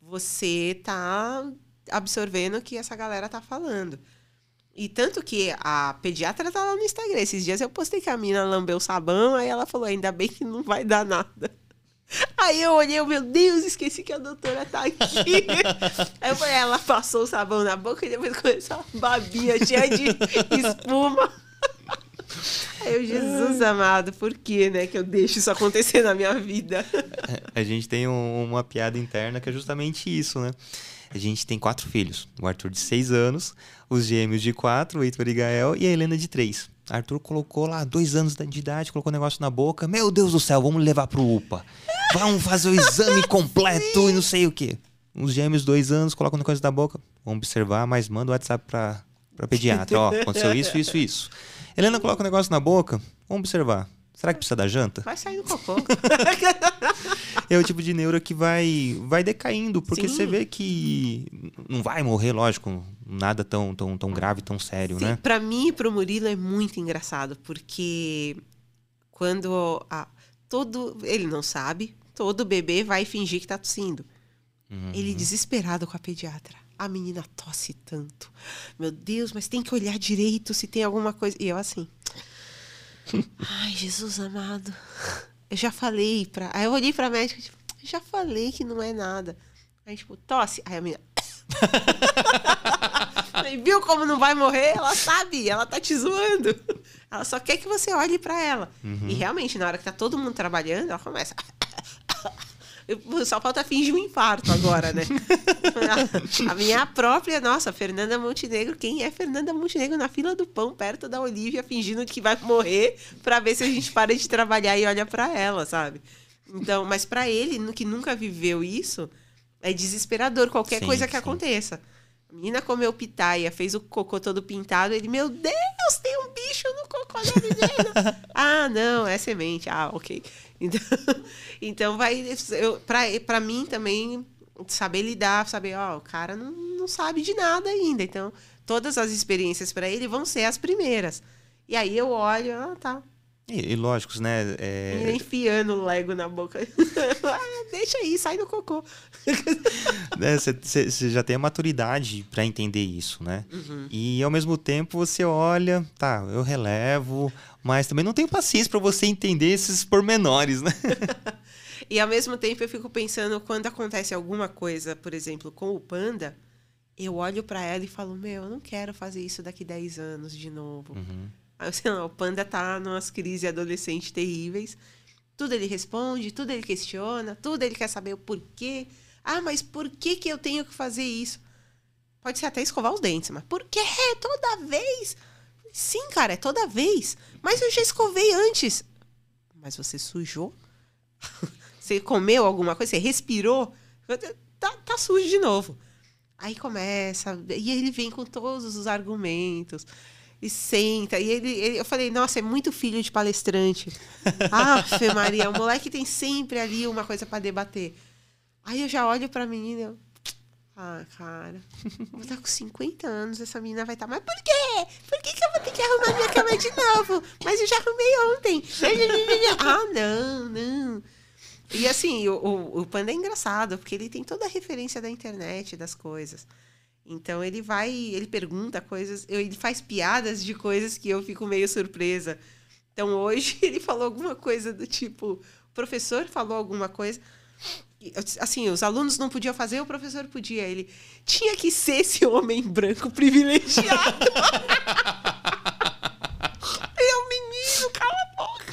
Você tá absorvendo o que essa galera tá falando. E tanto que a pediatra tá lá no Instagram. Esses dias eu postei que a mina lambeu sabão, aí ela falou, ainda bem que não vai dar nada. Aí eu olhei, meu Deus, esqueci que a doutora tá aqui. Aí eu falei, ela passou o sabão na boca e depois começou a babinha cheia de espuma. Aí eu, Jesus amado, por que, né, que eu deixo isso acontecer na minha vida? A gente tem um, uma piada interna que é justamente isso, né? A gente tem quatro filhos. O Arthur de seis anos, os gêmeos de quatro, o Heitor e Gael, e a Helena de três. Arthur colocou lá dois anos de idade, colocou o negócio na boca. Meu Deus do céu, vamos levar pro UPA. Vamos fazer o exame completo e não sei o quê. Os gêmeos, dois anos, colocam o negócio na boca. Vamos observar, mas manda o WhatsApp pra, pra pediatra. Ó, aconteceu isso, isso, isso. Helena coloca o negócio na boca. Vamos observar. Será que precisa da janta? Vai sair do cocô. é o tipo de neuro que vai, vai decaindo, porque Sim. você vê que não vai morrer, lógico, nada tão, tão, tão grave, tão sério, Sim, né? Para mim e pro Murilo é muito engraçado, porque quando a, todo. Ele não sabe, todo bebê vai fingir que tá tossindo. Uhum. Ele desesperado com a pediatra. A menina tosse tanto. Meu Deus, mas tem que olhar direito se tem alguma coisa. E eu assim. Ai, Jesus amado. Eu já falei pra. Aí eu olhei pra médica, tipo, já falei que não é nada. Aí, tipo, tosse. Aí a menina. Viu como não vai morrer? Ela sabe, ela tá te zoando. Ela só quer que você olhe para ela. Uhum. E realmente, na hora que tá todo mundo trabalhando, ela começa. Só falta fingir um infarto agora, né? a minha própria, nossa, Fernanda Montenegro. Quem é Fernanda Montenegro na fila do pão, perto da Olivia, fingindo que vai morrer, para ver se a gente para de trabalhar e olha para ela, sabe? Então, mas para ele, que nunca viveu isso, é desesperador qualquer sim, coisa que sim. aconteça. A menina comeu pitaia, fez o cocô todo pintado. Ele, meu Deus, tem um bicho no cocô da menina. ah, não, é semente. Ah, ok. Então, então vai. Eu, pra, pra mim também, saber lidar, saber, ó, o cara não, não sabe de nada ainda. Então, todas as experiências para ele vão ser as primeiras. E aí eu olho, ah, tá. E, e lógicos, né? É... Enfiando o Lego na boca. Ah, deixa aí, sai do cocô. Você é, já tem a maturidade para entender isso, né? Uhum. E ao mesmo tempo você olha, tá, eu relevo, mas também não tenho paciência para você entender esses pormenores, né? e ao mesmo tempo eu fico pensando quando acontece alguma coisa, por exemplo, com o panda, eu olho para ela e falo: Meu, eu não quero fazer isso daqui 10 anos de novo. Uhum. O panda tá numas crises adolescentes terríveis. Tudo ele responde, tudo ele questiona, tudo ele quer saber o porquê. Ah, mas por que, que eu tenho que fazer isso? Pode ser até escovar os dentes, mas por que toda vez? Sim, cara, é toda vez. Mas eu já escovei antes. Mas você sujou? você comeu alguma coisa? Você respirou? Tá, tá sujo de novo. Aí começa, e ele vem com todos os argumentos e senta. E ele, ele, eu falei, nossa, é muito filho de palestrante. ah, Maria, o moleque tem sempre ali uma coisa para debater. Aí eu já olho pra menina, eu, ah, cara, vou estar com 50 anos, essa menina vai estar. Mas por quê? Por que, que eu vou ter que arrumar minha cama de novo? Mas eu já arrumei ontem. ah, não, não. E assim, o, o, o Panda é engraçado, porque ele tem toda a referência da internet, das coisas. Então ele vai, ele pergunta coisas, ele faz piadas de coisas que eu fico meio surpresa. Então hoje ele falou alguma coisa do tipo, o professor falou alguma coisa. Assim, os alunos não podiam fazer, o professor podia. Ele tinha que ser esse homem branco privilegiado. e o menino, cala a boca.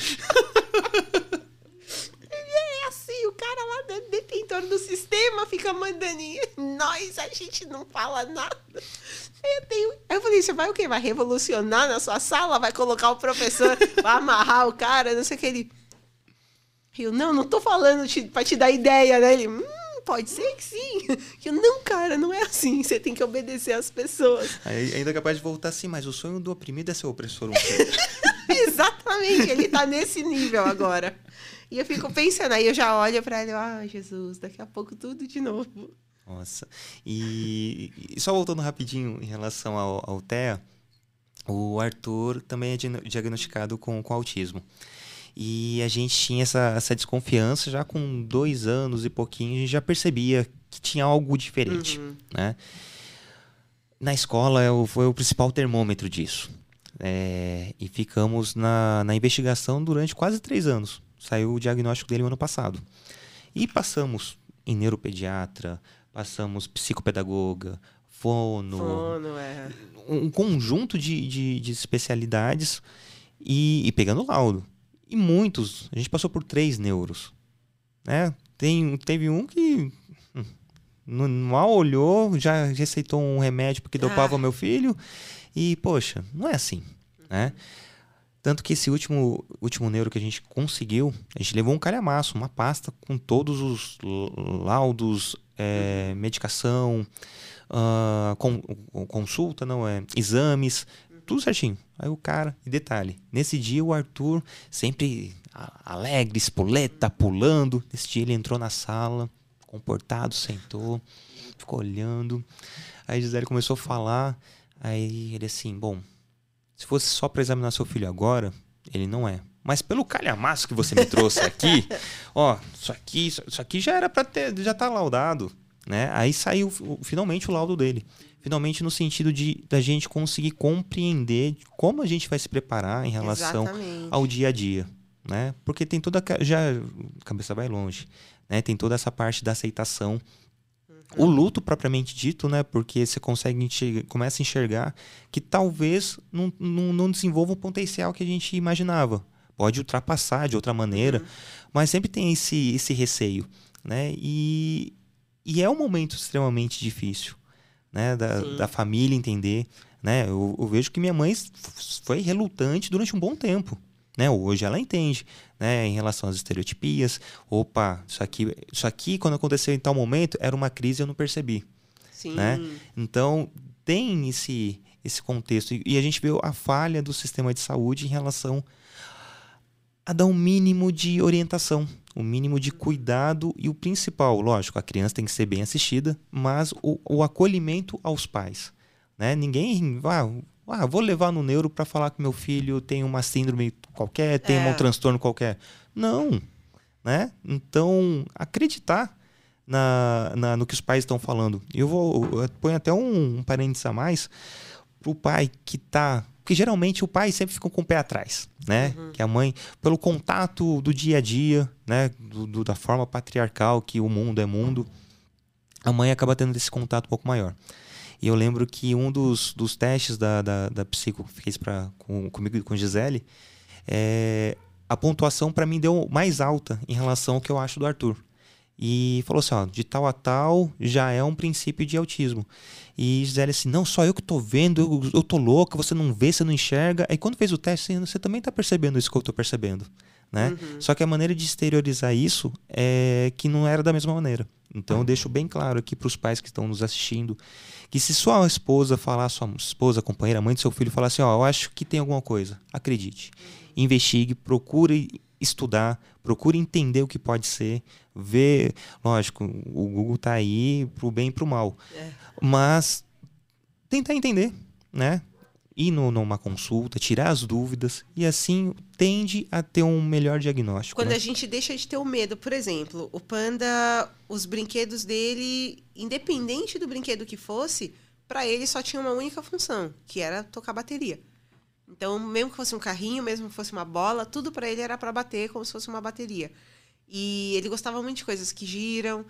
Ele é assim, o cara lá detentor do sistema fica mandando em nós, a gente não fala nada. Eu, tenho... eu falei, você vai o quê? Vai revolucionar na sua sala? Vai colocar o professor, vai amarrar o cara, não sei o que ele. Eu, não, não tô falando te, pra te dar ideia, né? Ele, hum, pode ser que sim. Eu, não, cara, não é assim. Você tem que obedecer às pessoas. Aí, ainda é capaz de voltar assim, mas o sonho do oprimido é ser opressor um Exatamente, ele tá nesse nível agora. E eu fico pensando, aí eu já olho para ele, ah, Jesus, daqui a pouco tudo de novo. Nossa. E, e só voltando rapidinho em relação ao, ao TEA, o Arthur também é diagnosticado com, com autismo. E a gente tinha essa, essa desconfiança já com dois anos e pouquinho, a gente já percebia que tinha algo diferente, uhum. né? Na escola é foi o principal termômetro disso. É, e ficamos na, na investigação durante quase três anos. Saiu o diagnóstico dele no ano passado. E passamos em neuropediatra, passamos psicopedagoga, fono, fono é. um conjunto de, de, de especialidades e, e, pegando laudo. E muitos, a gente passou por três neuros. Né? Tem, teve um que hum, mal olhou, já receitou um remédio porque dopava ah. meu filho. E, poxa, não é assim. Né? Tanto que esse último, último neuro que a gente conseguiu, a gente levou um calhamaço, uma pasta com todos os laudos, é, medicação, uh, com, consulta, não é? Exames, tudo certinho. Aí o cara, e detalhe, nesse dia o Arthur sempre alegre, espoleta, pulando. Nesse dia ele entrou na sala, comportado, sentou, ficou olhando. Aí a Gisele começou a falar. Aí ele assim, bom, se fosse só para examinar seu filho agora, ele não é. Mas pelo calhamaço que você me trouxe aqui, ó, isso aqui, isso aqui já era para ter, já tá laudado, né? Aí saiu finalmente o laudo dele. Finalmente no sentido de da gente conseguir compreender como a gente vai se preparar em relação Exatamente. ao dia a dia, né? Porque tem toda já a cabeça vai longe, né? Tem toda essa parte da aceitação o luto propriamente dito, né? Porque você consegue enxergar, começa a enxergar que talvez não, não, não desenvolva o potencial que a gente imaginava pode ultrapassar de outra maneira, uhum. mas sempre tem esse, esse receio, né? E, e é um momento extremamente difícil, né? Da, da família entender, né? Eu, eu, vejo que minha mãe foi relutante durante um bom tempo, né? Hoje ela entende, né? Em relação às estereotipias, opa, isso aqui, isso aqui quando aconteceu em tal momento era uma crise eu não percebi, Sim. né? Então tem esse esse contexto e a gente vê a falha do sistema de saúde em relação a dar um mínimo de orientação, o um mínimo de cuidado e o principal, lógico, a criança tem que ser bem assistida, mas o, o acolhimento aos pais. Né? Ninguém ah, ah, vou levar no neuro para falar que meu filho tem uma síndrome qualquer, tem é. um transtorno qualquer. Não. Né? Então, acreditar na, na, no que os pais estão falando. Eu vou eu ponho até um, um parênteses a mais para o pai que está porque geralmente o pai sempre fica com o pé atrás, né? Uhum. Que a mãe, pelo contato do dia a dia, né? Do, do, da forma patriarcal que o mundo é mundo, a mãe acaba tendo esse contato um pouco maior. E eu lembro que um dos, dos testes da, da, da psico fez pra, com, comigo e com Gisele, é, a pontuação para mim deu mais alta em relação ao que eu acho do Arthur. E falou assim: ó, de tal a tal já é um princípio de autismo. E Gisele assim, não, só eu que tô vendo, eu, eu tô louca, você não vê, você não enxerga. Aí quando fez o teste, assim, você também tá percebendo isso que eu tô percebendo. Né? Uhum. Só que a maneira de exteriorizar isso é que não era da mesma maneira. Então eu deixo bem claro aqui para os pais que estão nos assistindo que se sua esposa falar, sua esposa, companheira, mãe do seu filho falar assim, ó, eu acho que tem alguma coisa, acredite. Investigue, procure estudar, procure entender o que pode ser, ver, lógico, o Google tá aí pro bem e pro mal. É. Mas tentar entender, né? Ir no, numa consulta, tirar as dúvidas e assim tende a ter um melhor diagnóstico. Quando né? a gente deixa de ter o medo, por exemplo, o panda, os brinquedos dele, independente do brinquedo que fosse, para ele só tinha uma única função, que era tocar bateria. Então, mesmo que fosse um carrinho, mesmo que fosse uma bola, tudo para ele era para bater como se fosse uma bateria. E ele gostava muito de coisas que giram,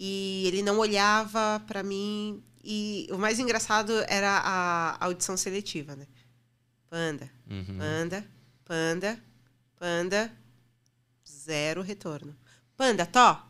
e ele não olhava para mim. E o mais engraçado era a audição seletiva, né? Panda, Uhum. panda, panda, panda, zero retorno. Panda, tó.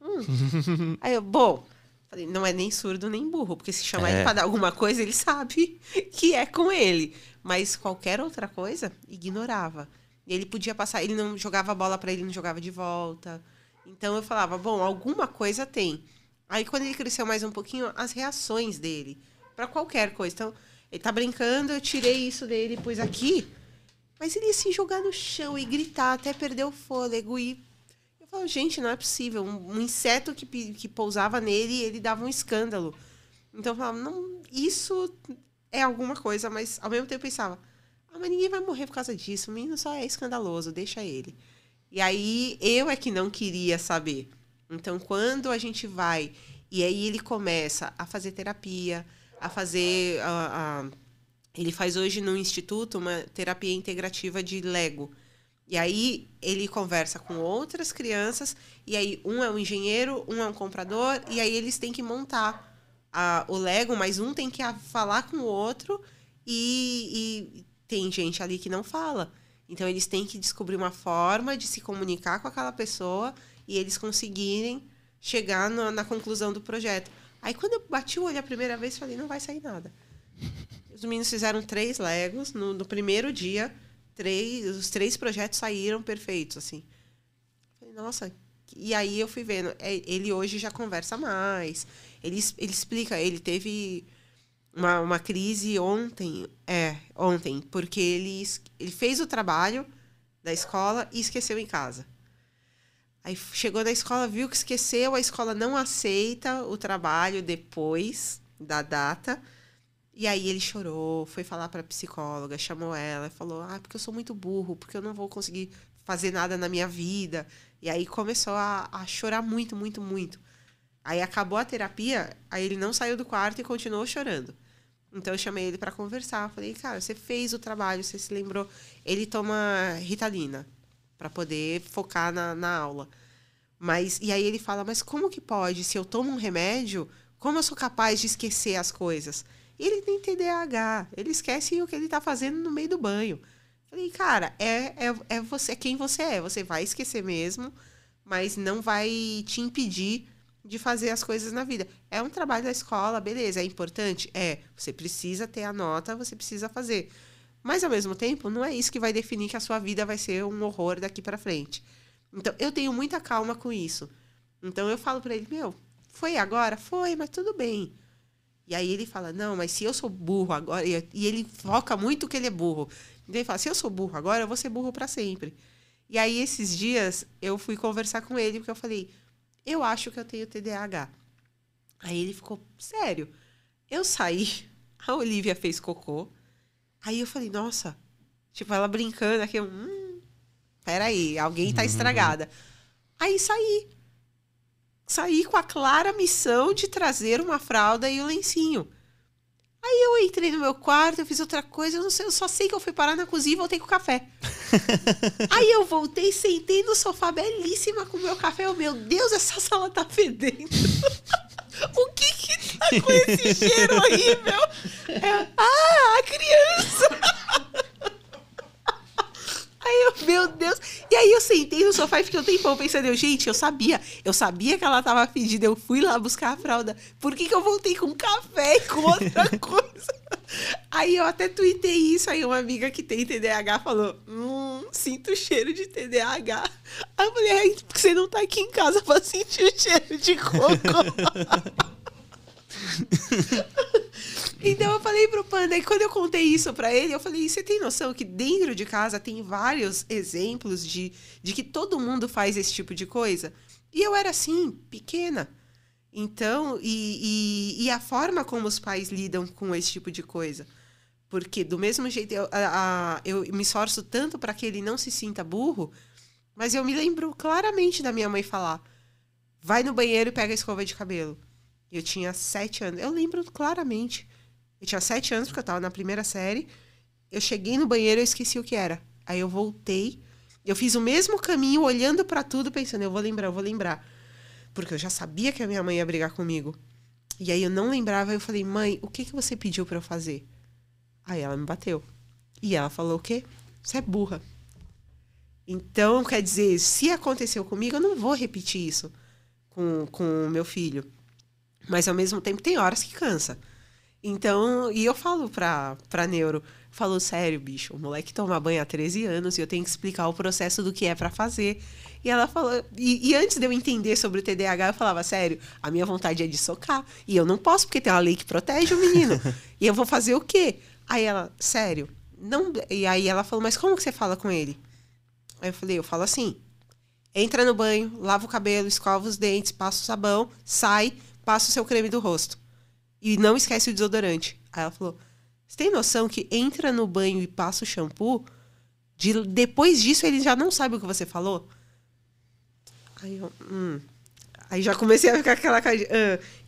Hum. Aí eu, bom, falei, não é nem surdo nem burro, porque se chamar É. ele pra dar alguma coisa, ele sabe que é com ele. Mas qualquer outra coisa, ignorava. E ele podia passar, ele não jogava a bola pra ele, não jogava de volta. Então eu falava, bom, alguma coisa tem. Aí quando ele cresceu mais um pouquinho, as reações dele pra qualquer coisa. Então, ele tá brincando, eu tirei isso dele, pus aqui. Mas ele ia se jogar no chão e gritar até perder o fôlego. E eu falo, gente, não é possível. Um, um inseto que, que pousava nele, ele dava um escândalo. Então eu falava, não, isso é alguma coisa, mas ao mesmo tempo eu pensava, ah, mas ninguém vai morrer por causa disso. O menino só é escandaloso, deixa ele. E aí eu é que não queria saber. Então quando a gente vai e aí ele começa a fazer terapia, a fazer. a- a- ele faz hoje no instituto uma terapia integrativa de Lego. E aí ele conversa com outras crianças, e aí um é um engenheiro, um é um comprador, e aí eles têm que montar a- o Lego, mas um tem que falar com o outro, e, e tem gente ali que não fala. Então eles têm que descobrir uma forma de se comunicar com aquela pessoa e eles conseguirem chegar na, na conclusão do projeto. Aí quando eu bati o olho a primeira vez, falei, não vai sair nada. Os meninos fizeram três Legos no, no primeiro dia. Três, os três projetos saíram perfeitos, assim. Falei, nossa. E aí eu fui vendo. é, Ele hoje já conversa mais. Ele, ele explica, ele teve uma, uma crise ontem. É, ontem, porque ele, ele fez o trabalho da escola e esqueceu em casa. Aí chegou na escola, viu que esqueceu, a escola não aceita o trabalho depois da data. E aí ele chorou, foi falar para a psicóloga, chamou ela, falou: "Ah, porque eu sou muito burro, porque eu não vou conseguir fazer nada na minha vida". E aí começou a, a chorar muito, muito, muito. Aí acabou a terapia, aí ele não saiu do quarto e continuou chorando. Então eu chamei ele para conversar, falei: "Cara, você fez o trabalho, você se lembrou". Ele toma Ritalina para poder focar na, na aula. Mas e aí ele fala: "Mas como que pode? Se eu tomo um remédio, como eu sou capaz de esquecer as coisas?" Ele tem TDAH, ele esquece o que ele tá fazendo no meio do banho. Falei, cara, é, é, é você é quem você é. Você vai esquecer mesmo, mas não vai te impedir de fazer as coisas na vida. É um trabalho da escola, beleza, é importante? É. Você precisa ter a nota, você precisa fazer. Mas ao mesmo tempo, não é isso que vai definir que a sua vida vai ser um horror daqui para frente. Então, eu tenho muita calma com isso. Então eu falo para ele, meu, foi agora? Foi, mas tudo bem. E aí ele fala, não, mas se eu sou burro agora, e ele foca muito que ele é burro. Então ele fala, se eu sou burro agora, eu vou ser burro para sempre. E aí esses dias eu fui conversar com ele, porque eu falei, eu acho que eu tenho TDAH. Aí ele ficou, sério. Eu saí, a Olivia fez cocô. Aí eu falei, nossa, tipo, ela brincando aqui, hum, peraí, alguém tá estragada. Aí saí. Saí com a clara missão de trazer uma fralda e o lencinho. Aí eu entrei no meu quarto, eu fiz outra coisa, eu não sei, eu só sei que eu fui parar na cozinha e voltei com o café. Aí eu voltei, sentei no sofá belíssima com meu café. Eu, meu Deus, essa sala tá fedendo. o que que tá com esse cheiro horrível? É, ah, a criança! Aí eu, meu Deus. E aí eu sentei no sofá e fiquei um tempão pensando, eu, gente, eu sabia, eu sabia que ela tava fedida, eu fui lá buscar a fralda. Por que, que eu voltei com café e com outra coisa? Aí eu até tuitei isso, aí uma amiga que tem TDAH falou, hum, sinto o cheiro de TDAH. Aí eu falei, ai, porque você não tá aqui em casa pra sentir o cheiro de cocô. Então eu falei pro Panda, e quando eu contei isso pra ele, eu falei, você tem noção que dentro de casa tem vários exemplos de, de que todo mundo faz esse tipo de coisa? E eu era assim, pequena. Então, e, e, e a forma como os pais lidam com esse tipo de coisa. Porque do mesmo jeito, eu, a, a, eu me esforço tanto para que ele não se sinta burro, mas eu me lembro claramente da minha mãe falar: vai no banheiro e pega a escova de cabelo. Eu tinha sete anos. Eu lembro claramente. Eu tinha sete anos, porque eu estava na primeira série. eu cheguei no banheiro, eu esqueci o que era. Aí eu voltei, eu fiz o mesmo caminho, olhando para tudo, pensando, eu vou lembrar, eu vou lembrar. Porque eu já sabia que a minha mãe ia brigar comigo. E aí eu não lembrava, eu falei, mãe, o que, que você pediu para eu fazer? Aí ela me bateu. E ela falou o quê? Você é burra. Então, quer dizer, se aconteceu comigo, eu não vou repetir isso com o meu filho. Mas ao mesmo tempo tem horas que cansa. Então, e eu falo pra, pra Neuro, falo, sério, bicho, o moleque toma banho há 13 anos e eu tenho que explicar o processo do que é para fazer. E ela falou, e, e, antes de eu entender sobre o TDAH, eu falava, sério, a minha vontade é de socar. E eu não posso, porque tem uma lei que protege o menino. e eu vou fazer o quê? Aí ela, sério, não. E aí ela falou, mas como que você fala com ele? Aí eu falei, eu falo assim. Entra no banho, lava o cabelo, escova os dentes, passa o sabão, sai, passa o seu creme do rosto. E não esquece o desodorante. Aí ela falou: Você tem noção que entra no banho e passa o shampoo? De, depois disso, ele já não sabe o que você falou? Aí eu. Hum. Aí já comecei a ficar aquela cara de.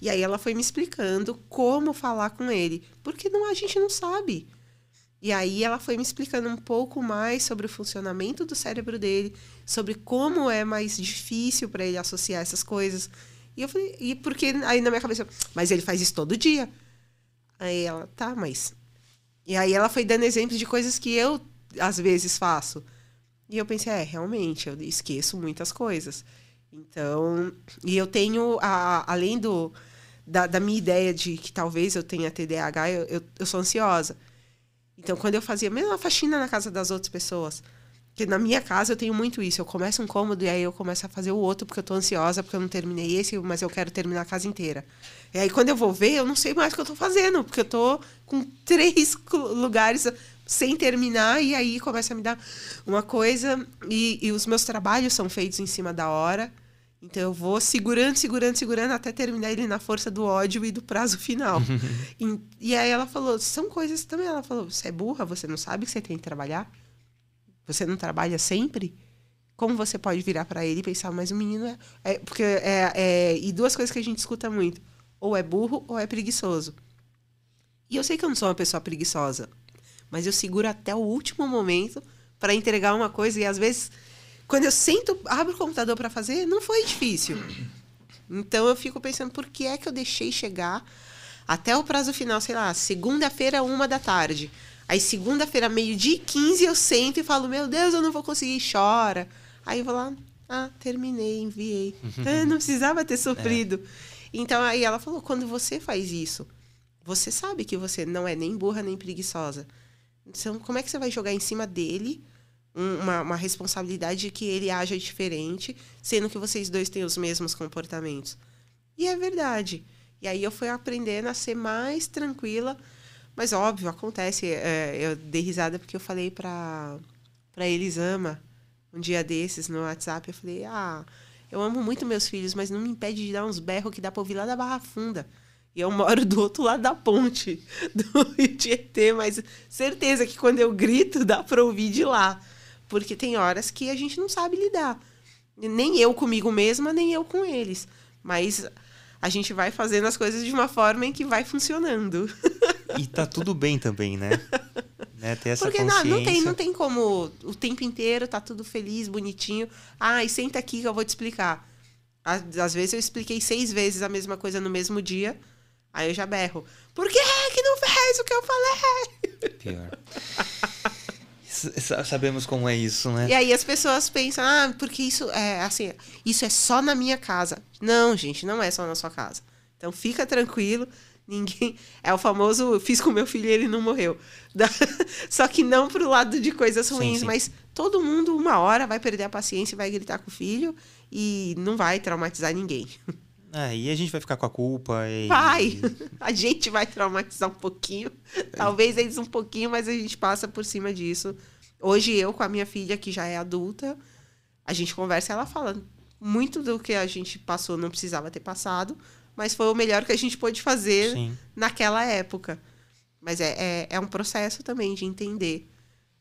E aí ela foi me explicando como falar com ele. Porque não, a gente não sabe. E aí ela foi me explicando um pouco mais sobre o funcionamento do cérebro dele, sobre como é mais difícil para ele associar essas coisas. E eu falei, e porque aí na minha cabeça, mas ele faz isso todo dia. Aí ela, tá, mas. E aí ela foi dando exemplos de coisas que eu às vezes faço. E eu pensei, é, realmente, eu esqueço muitas coisas. Então, e eu tenho, a, além do, da, da, minha ideia de que talvez eu tenha TDAH, eu, eu, eu sou ansiosa. Então, quando eu fazia mesmo a faxina na casa das outras pessoas, porque na minha casa eu tenho muito isso. Eu começo um cômodo e aí eu começo a fazer o outro porque eu tô ansiosa, porque eu não terminei esse, mas eu quero terminar a casa inteira. E aí quando eu vou ver, eu não sei mais o que eu tô fazendo, porque eu tô com três lugares sem terminar e aí começa a me dar uma coisa. E, e os meus trabalhos são feitos em cima da hora. Então eu vou segurando, segurando, segurando até terminar ele na força do ódio e do prazo final. e, e aí ela falou, são coisas também. Ela falou, você é burra, você não sabe que você tem que trabalhar? Você não trabalha sempre? Como você pode virar para ele e pensar, mas o menino é. é porque é, é, E duas coisas que a gente escuta muito: ou é burro ou é preguiçoso. E eu sei que eu não sou uma pessoa preguiçosa, mas eu seguro até o último momento para entregar uma coisa e às vezes quando eu sento, abro o computador para fazer, não foi difícil. Então eu fico pensando por que é que eu deixei chegar até o prazo final, sei lá, segunda-feira, uma da tarde. Aí segunda-feira, meio-dia e 15, eu sento e falo, meu Deus, eu não vou conseguir, chora. Aí eu vou lá, ah, terminei, enviei. ah, não precisava ter sofrido. É. Então aí ela falou, quando você faz isso, você sabe que você não é nem burra nem preguiçosa. Então, como é que você vai jogar em cima dele uma, uma responsabilidade de que ele haja diferente, sendo que vocês dois têm os mesmos comportamentos? E é verdade. E aí eu fui aprendendo a ser mais tranquila mas óbvio, acontece. É, eu dei risada porque eu falei pra, pra Elisama, um dia desses, no WhatsApp, eu falei, ah, eu amo muito meus filhos, mas não me impede de dar uns berros que dá pra ouvir lá da Barra Funda. E eu moro do outro lado da ponte do Rio Tietê, mas certeza que quando eu grito dá pra ouvir de lá. Porque tem horas que a gente não sabe lidar. Nem eu comigo mesma, nem eu com eles. Mas a gente vai fazendo as coisas de uma forma em que vai funcionando. E tá tudo bem também, né? né? Ter essa Porque consciência. Não, não, tem, não tem como o tempo inteiro tá tudo feliz, bonitinho. Ah, e senta aqui que eu vou te explicar. Às vezes eu expliquei seis vezes a mesma coisa no mesmo dia. Aí eu já berro. Por que que não fez o que eu falei? Pior. Sabemos como é isso, né? E aí as pessoas pensam, ah, porque isso é assim, isso é só na minha casa. Não, gente, não é só na sua casa. Então fica tranquilo, Ninguém. É o famoso fiz com meu filho e ele não morreu. Só que não pro lado de coisas ruins, sim, sim. mas todo mundo, uma hora, vai perder a paciência e vai gritar com o filho e não vai traumatizar ninguém. É, e a gente vai ficar com a culpa. E... Vai! A gente vai traumatizar um pouquinho. Talvez eles um pouquinho, mas a gente passa por cima disso. Hoje eu, com a minha filha, que já é adulta, a gente conversa e ela fala. Muito do que a gente passou não precisava ter passado, mas foi o melhor que a gente pôde fazer Sim. naquela época. Mas é, é, é, um processo também de entender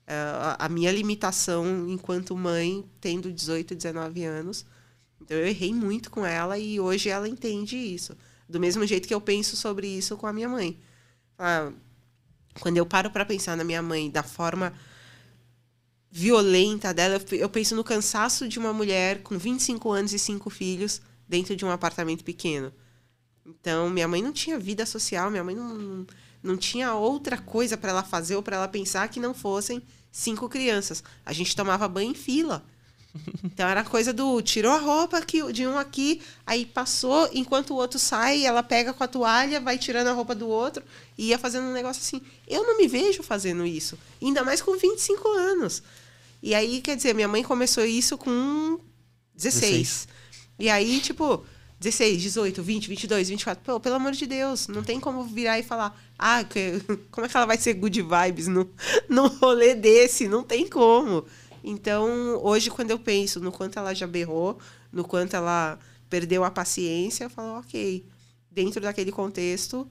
uh, a minha limitação enquanto mãe, tendo 18, 19 anos. Então eu errei muito com ela e hoje ela entende isso. Do mesmo jeito que eu penso sobre isso com a minha mãe. Uh, quando eu paro para pensar na minha mãe da forma violenta dela, eu penso no cansaço de uma mulher com 25 anos e cinco filhos dentro de um apartamento pequeno. Então, minha mãe não tinha vida social, minha mãe não, não tinha outra coisa para ela fazer ou para ela pensar que não fossem cinco crianças. A gente tomava banho em fila. Então era coisa do tirou a roupa aqui, de um aqui, aí passou, enquanto o outro sai, ela pega com a toalha, vai tirando a roupa do outro e ia fazendo um negócio assim. Eu não me vejo fazendo isso, ainda mais com 25 anos. E aí, quer dizer, minha mãe começou isso com 16. 16. E aí, tipo, 16, 18, 20, 22, 24. Pô, pelo amor de Deus, não tem como virar e falar, ah, que, como é que ela vai ser good vibes no, no rolê desse? Não tem como. Então, hoje, quando eu penso no quanto ela já berrou, no quanto ela perdeu a paciência, eu falo, ok, dentro daquele contexto,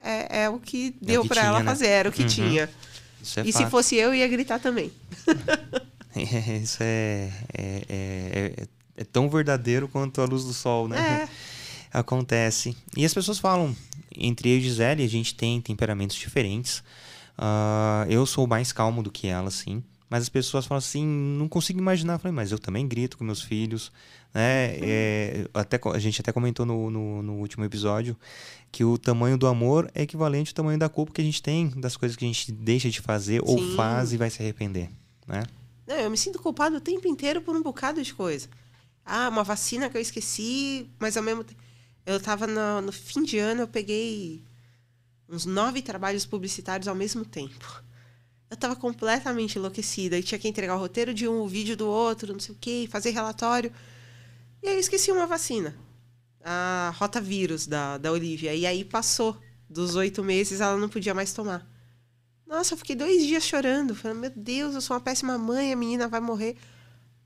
é, é o que é deu para ela né? fazer, era o que uhum. tinha. É e se fosse eu, ia gritar também. É, isso é, é, é, é, tão verdadeiro quanto a luz do sol, né? Acontece. E as pessoas falam, entre eu e Gisele, a gente tem temperamentos diferentes. Uh, eu sou mais calmo do que ela, sim. Mas as pessoas falam assim, não consigo imaginar. Eu falei, mas eu também grito com meus filhos. Né? É, até, a gente até comentou no, no, no, último episódio que o tamanho do amor é equivalente ao tamanho da culpa que a gente tem das coisas que a gente deixa de fazer Sim. ou faz e vai se arrepender. Né? Não, eu me sinto culpado o tempo inteiro por um bocado de coisa. Ah, uma vacina que eu esqueci, mas ao mesmo tempo. Eu estava no, no fim de ano, eu peguei uns nove trabalhos publicitários ao mesmo tempo eu tava completamente enlouquecida. E tinha que entregar o roteiro de um, o vídeo do outro, não sei o quê, fazer relatório. E aí eu esqueci uma vacina. A rotavírus da, da Olivia. E aí passou. Dos oito meses, ela não podia mais tomar. Nossa, eu fiquei dois dias chorando. Falando, meu Deus, eu sou uma péssima mãe, a menina vai morrer.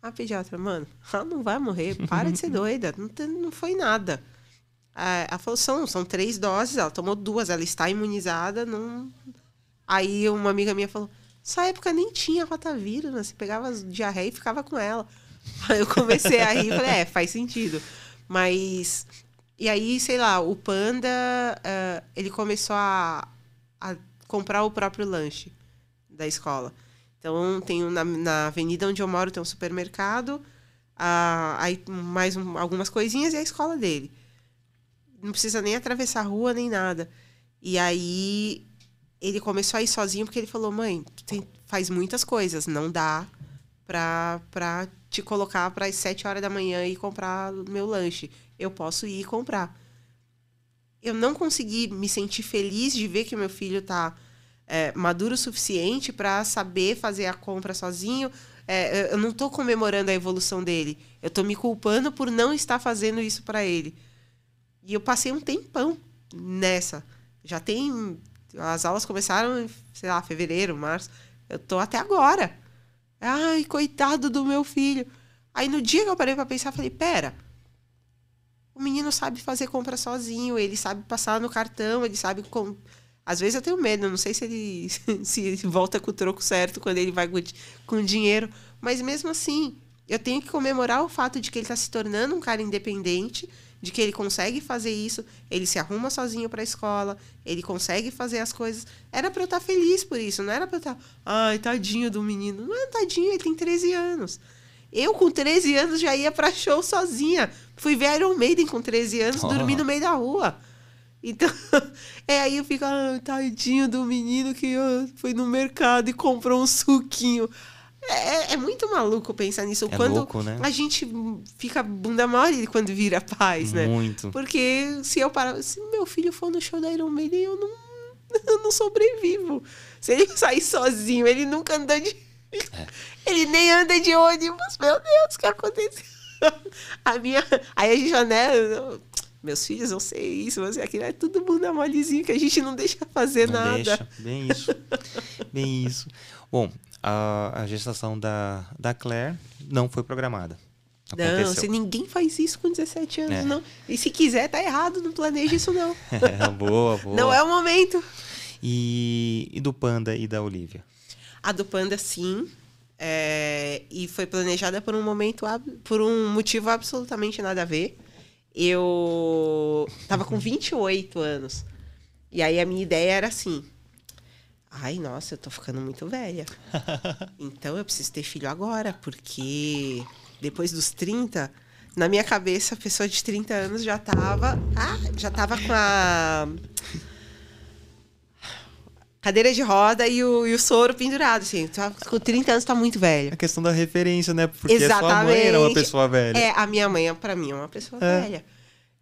A pediatra, mano, ela não vai morrer. Para de ser doida. Não, tem, não foi nada. Ela falou, são, são três doses, ela tomou duas, ela está imunizada, não Aí uma amiga minha falou: essa época nem tinha rotavírus, né? Você pegava diarreia e ficava com ela. Aí eu comecei a rir e falei: é, faz sentido. Mas. E aí, sei lá, o Panda, uh, ele começou a, a comprar o próprio lanche da escola. Então, tem na, na avenida onde eu moro tem um supermercado, uh, aí mais um, algumas coisinhas e a escola dele. Não precisa nem atravessar a rua nem nada. E aí ele começou a ir sozinho porque ele falou: mãe, tem, faz muitas coisas, não dá pra, pra te colocar para as sete horas da manhã e comprar meu lanche. Eu posso ir comprar. Eu não consegui me sentir feliz de ver que meu filho tá é, maduro o suficiente para saber fazer a compra sozinho. É, eu não estou comemorando a evolução dele. Eu estou me culpando por não estar fazendo isso para ele. E eu passei um tempão nessa. Já tem as aulas começaram em, sei lá, fevereiro, março. Eu tô até agora. Ai, coitado do meu filho. Aí no dia que eu parei para pensar, falei: pera. O menino sabe fazer compra sozinho, ele sabe passar no cartão, ele sabe com. Às vezes eu tenho medo, não sei se ele se ele volta com o troco certo quando ele vai com dinheiro, mas mesmo assim, eu tenho que comemorar o fato de que ele está se tornando um cara independente, de que ele consegue fazer isso, ele se arruma sozinho para a escola, ele consegue fazer as coisas. Era para eu estar tá feliz por isso, não era para eu estar, tá, ai, tadinho do menino. Não é tadinho, ele tem 13 anos. Eu, com 13 anos, já ia para show sozinha. Fui ver Iron Maiden com 13 anos, oh. dormi no meio da rua. Então, é aí eu fico, ah, tadinho do menino que foi no mercado e comprou um suquinho. É, é, muito maluco pensar nisso. É quando louco, né? a gente fica bunda mole quando vira paz, né? Muito. Porque se eu parar. Se meu filho for no show da Iron Maiden, eu não, eu não sobrevivo. Se ele sair sozinho, ele nunca anda de. É. Ele nem anda de ônibus. Meu Deus, o que aconteceu? A minha. Aí a gente já, né? Meus filhos vão ser isso, você aquilo. É tudo bunda molezinho que a gente não deixa fazer não nada. Deixa. Bem isso. Bem isso. Bom, a, a gestação da, da Claire não foi programada. Aconteceu. Não, se ninguém faz isso com 17 anos, é. não. E se quiser, tá errado, não planeja isso, não. É, boa, boa. Não é o momento. E, e do Panda e da Olivia? A do Panda, sim. É, e foi planejada por um momento, por um motivo absolutamente nada a ver. Eu tava com 28 anos. E aí a minha ideia era assim: Ai, nossa, eu tô ficando muito velha. então eu preciso ter filho agora, porque depois dos 30, na minha cabeça, a pessoa de 30 anos já tava. Ah, já tava com a. Cadeira de roda e o, e o soro pendurado, assim. Tá, com 30 anos tá muito velho. A questão da referência, né? Porque Exatamente. a sua mãe era uma pessoa velha. É, a minha mãe, para mim, é uma pessoa é. velha.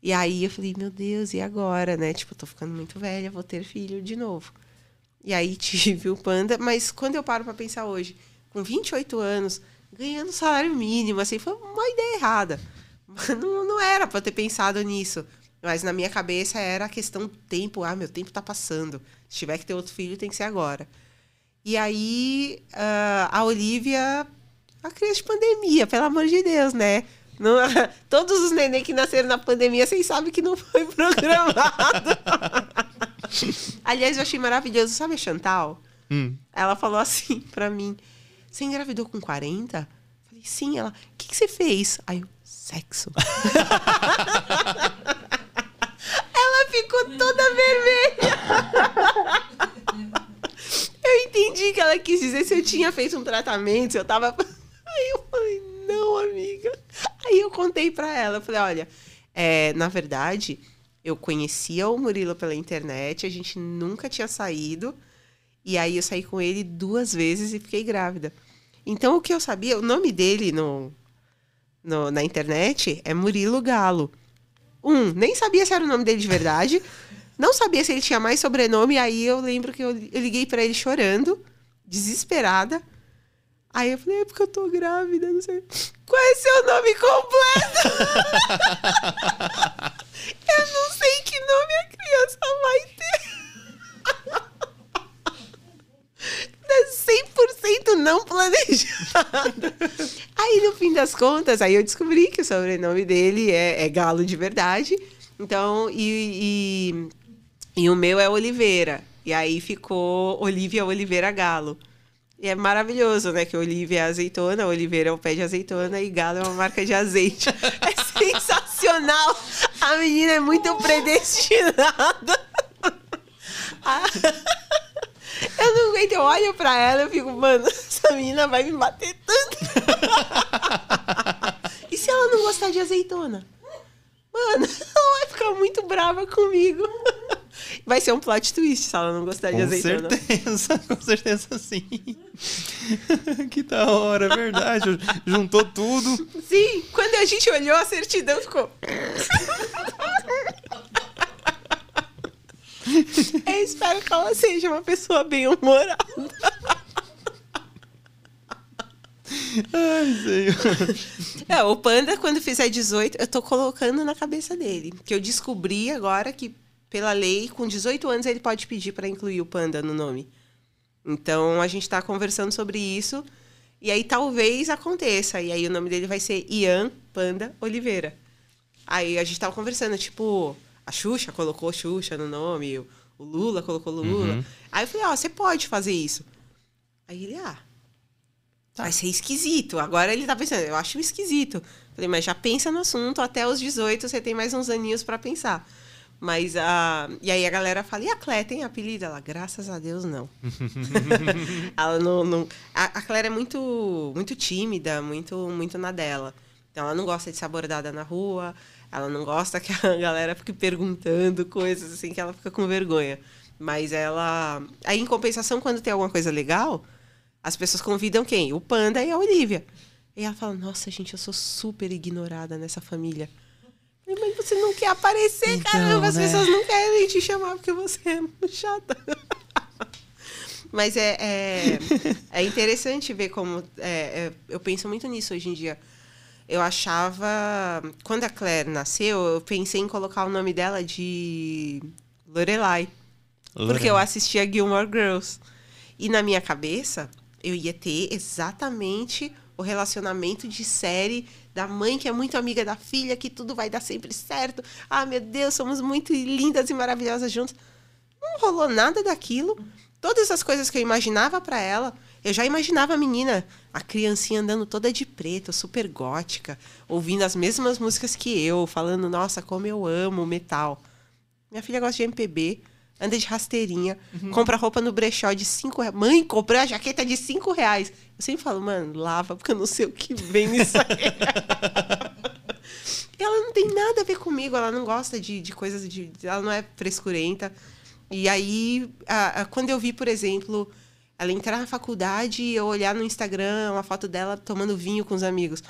E aí eu falei, meu Deus, e agora, né? Tipo, tô ficando muito velha, vou ter filho de novo. E aí tive o Panda, mas quando eu paro para pensar hoje, com 28 anos, ganhando salário mínimo, assim, foi uma ideia errada. Não, não era para ter pensado nisso. Mas na minha cabeça era a questão do tempo. Ah, meu tempo tá passando. Se tiver que ter outro filho, tem que ser agora. E aí, uh, a Olivia, a criança de pandemia, pelo amor de Deus, né? Não, todos os neném que nasceram na pandemia, vocês sabem que não foi programado. Aliás, eu achei maravilhoso. Sabe a Chantal? Hum. Ela falou assim pra mim: Você engravidou com 40? Falei, sim. Ela, o que, que você fez? Aí eu, sexo. Ficou toda vermelha. eu entendi que ela quis dizer se eu tinha feito um tratamento, se eu tava. Aí eu falei, não, amiga. Aí eu contei pra ela, eu falei, olha, é, na verdade, eu conhecia o Murilo pela internet, a gente nunca tinha saído. E aí eu saí com ele duas vezes e fiquei grávida. Então o que eu sabia, o nome dele no, no na internet é Murilo Galo. Um, nem sabia se era o nome dele de verdade. Não sabia se ele tinha mais sobrenome. Aí eu lembro que eu, eu liguei para ele chorando, desesperada. Aí eu falei, é porque eu tô grávida, não sei. Qual é seu nome completo? eu não sei que nome a criança vai ter. 100% não planejado. Aí, no fim das contas, aí eu descobri que o sobrenome dele é, é Galo de verdade. Então, e, e, e o meu é Oliveira. E aí ficou Olivia Oliveira Galo. E é maravilhoso, né? Que Olivia é azeitona, Oliveira é o pé de azeitona e Galo é uma marca de azeite. É sensacional! A menina é muito predestinada. Eu não aguento, eu olho pra ela e fico, mano, essa menina vai me bater tanto. e se ela não gostar de azeitona? Mano, ela vai ficar muito brava comigo. Vai ser um plot twist se ela não gostar de azeitona. Com certeza, com certeza sim. que da hora, é verdade. Juntou tudo. Sim, quando a gente olhou a certidão, ficou. Eu espero que ela seja uma pessoa bem humorada. Ai, Senhor. É, o Panda, quando fizer 18, eu tô colocando na cabeça dele. Que eu descobri agora que, pela lei, com 18 anos ele pode pedir para incluir o Panda no nome. Então a gente tá conversando sobre isso. E aí talvez aconteça. E aí o nome dele vai ser Ian Panda Oliveira. Aí a gente tava conversando, tipo, a Xuxa colocou Xuxa no nome, o Lula colocou Lula. Uhum. Aí eu falei, ó, oh, você pode fazer isso. Aí ele, ah, Tá. Vai ser esquisito. Agora ele tá pensando, eu acho esquisito. Falei, mas já pensa no assunto, até os 18 você tem mais uns aninhos para pensar. Mas a. Uh, e aí a galera fala, e a Clé tem apelido? Ela, graças a Deus, não. ela não. não... A, a Clé é muito, muito tímida, muito, muito na dela. Então ela não gosta de ser abordada na rua, ela não gosta que a galera fique perguntando coisas assim, que ela fica com vergonha. Mas ela. Aí, em compensação, quando tem alguma coisa legal, as pessoas convidam quem? O Panda e a Olivia. E ela fala: Nossa, gente, eu sou super ignorada nessa família. Mas você não quer aparecer, então, caramba. As né? pessoas não querem te chamar porque você é chata. Mas é, é, é, interessante ver como. É, é, eu penso muito nisso hoje em dia. Eu achava. Quando a Claire nasceu, eu pensei em colocar o nome dela de Lorelai. Lorelai. Porque eu assistia Gilmore Girls. E na minha cabeça, eu ia ter exatamente o relacionamento de série da mãe que é muito amiga da filha, que tudo vai dar sempre certo. Ah, meu Deus, somos muito lindas e maravilhosas juntas. Não rolou nada daquilo. Todas as coisas que eu imaginava para ela, eu já imaginava a menina, a criancinha andando toda de preto, super gótica, ouvindo as mesmas músicas que eu, falando, nossa, como eu amo metal. Minha filha gosta de MPB, anda de rasteirinha, uhum. compra roupa no brechó de 5 reais. Mãe, comprei a jaqueta de 5 reais. Eu sempre falo, mano, lava, porque eu não sei o que vem nisso aí. ela não tem nada a ver comigo, ela não gosta de, de coisas de. Ela não é frescurenta. E aí, a, a, quando eu vi, por exemplo, ela entrar na faculdade e eu olhar no Instagram uma foto dela tomando vinho com os amigos.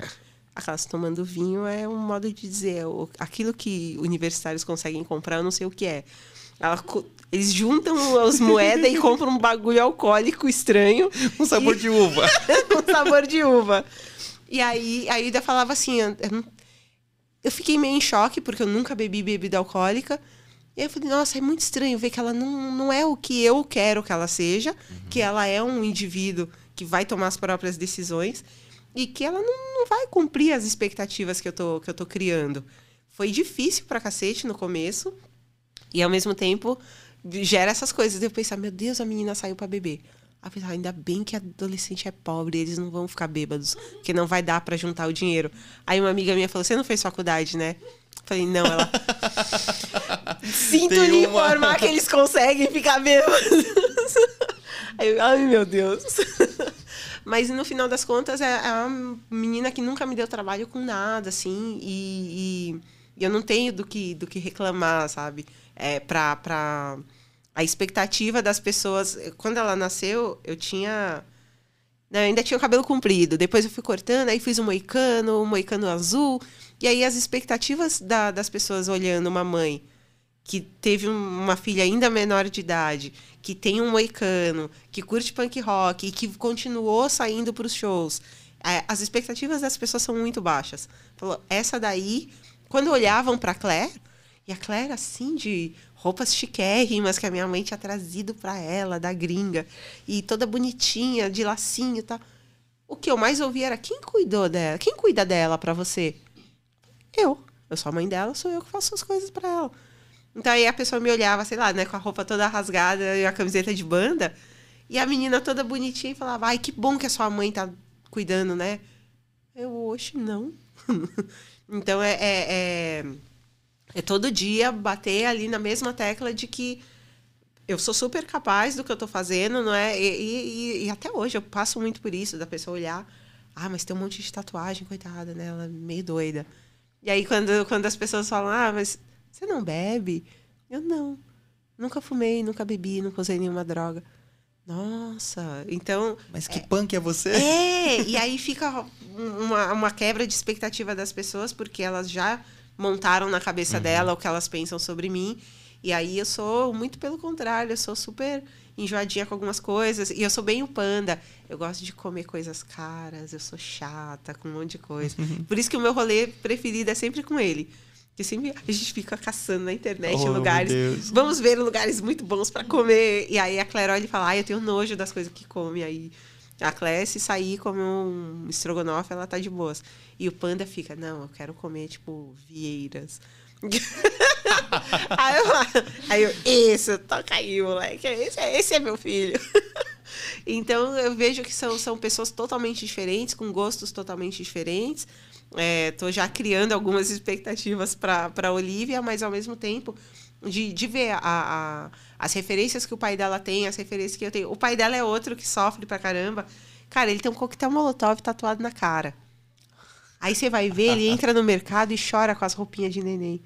Aquelas tomando vinho é um modo de dizer, aquilo que universitários conseguem comprar, eu não sei o que é. Ela, eles juntam as moedas e compram um bagulho alcoólico estranho. Um sabor e... de uva. um sabor de uva. E aí a Ida falava assim: eu, eu fiquei meio em choque, porque eu nunca bebi bebida alcoólica. E aí eu falei, nossa, é muito estranho ver que ela não, não é o que eu quero que ela seja, uhum. que ela é um indivíduo que vai tomar as próprias decisões e que ela não, não vai cumprir as expectativas que eu tô, que eu tô criando. Foi difícil pra cacete no começo e ao mesmo tempo gera essas coisas. Eu pensar, meu Deus, a menina saiu para beber. Aí pensava, ainda bem que adolescente é pobre, eles não vão ficar bêbados, porque não vai dar para juntar o dinheiro. Aí uma amiga minha falou: Você não fez faculdade, né? Falei, não, ela. Sinto lhe uma... informar que eles conseguem ficar bêbados. Aí eu, ai, meu Deus. Mas no final das contas, é, é uma menina que nunca me deu trabalho com nada, assim, e, e, e eu não tenho do que, do que reclamar, sabe? É, pra, pra a expectativa das pessoas. Quando ela nasceu, eu tinha. Não, eu ainda tinha o cabelo comprido. Depois eu fui cortando, aí fiz um moicano, um moicano azul. E aí as expectativas da, das pessoas olhando uma mãe que teve uma filha ainda menor de idade, que tem um moicano, que curte punk rock e que continuou saindo para os shows. As expectativas das pessoas são muito baixas. Falou, essa daí, quando olhavam para Claire, e a Claire assim de roupas chiquérrimas que a minha mãe tinha trazido para ela da gringa e toda bonitinha, de lacinho e tal. O que eu mais ouvi era quem cuidou dela? Quem cuida dela para você? Eu. Eu sou a mãe dela, sou eu que faço as coisas para ela. Então aí a pessoa me olhava, sei lá, né, com a roupa toda rasgada e a camiseta de banda, e a menina toda bonitinha e falava: "Ai, que bom que a sua mãe tá cuidando, né?" Eu, oxe, não. então é, é, é é todo dia bater ali na mesma tecla de que eu sou super capaz do que eu estou fazendo, não é? E, e, e, até hoje eu passo muito por isso, da pessoa olhar, ah, mas tem um monte de tatuagem, coitada, né? Ela é meio doida. E aí quando, quando as pessoas falam, ah, mas você não bebe? Eu não. Nunca fumei, nunca bebi, nunca usei nenhuma droga. Nossa, então. Mas que é, punk é você? É, e aí fica uma, uma quebra de expectativa das pessoas, porque elas já montaram na cabeça uhum. dela o que elas pensam sobre mim. E aí eu sou muito pelo contrário, eu sou super enjoadinha com algumas coisas. E eu sou bem o panda. Eu gosto de comer coisas caras, eu sou chata com um monte de coisa. Uhum. Por isso que o meu rolê preferido é sempre com ele. Que sempre a gente fica caçando na internet oh, lugares. Vamos ver lugares muito bons para comer. E aí a Claire olha e fala: ah, eu tenho nojo das coisas que come. Aí a Claire, se sair comer um estrogonofe, ela tá de boas. E o panda fica, não, eu quero comer, tipo, vieiras. aí, eu, aí eu, isso, toca aí, moleque. Esse, é, esse é meu filho. então, eu vejo que são, são pessoas totalmente diferentes, com gostos totalmente diferentes. Estou é, já criando algumas expectativas para a Olivia, mas ao mesmo tempo de, de ver a, a, as referências que o pai dela tem, as referências que eu tenho. O pai dela é outro que sofre pra caramba. Cara, ele tem um coquetel molotov tatuado na cara. Aí você vai ver, ele entra no mercado e chora com as roupinhas de neném.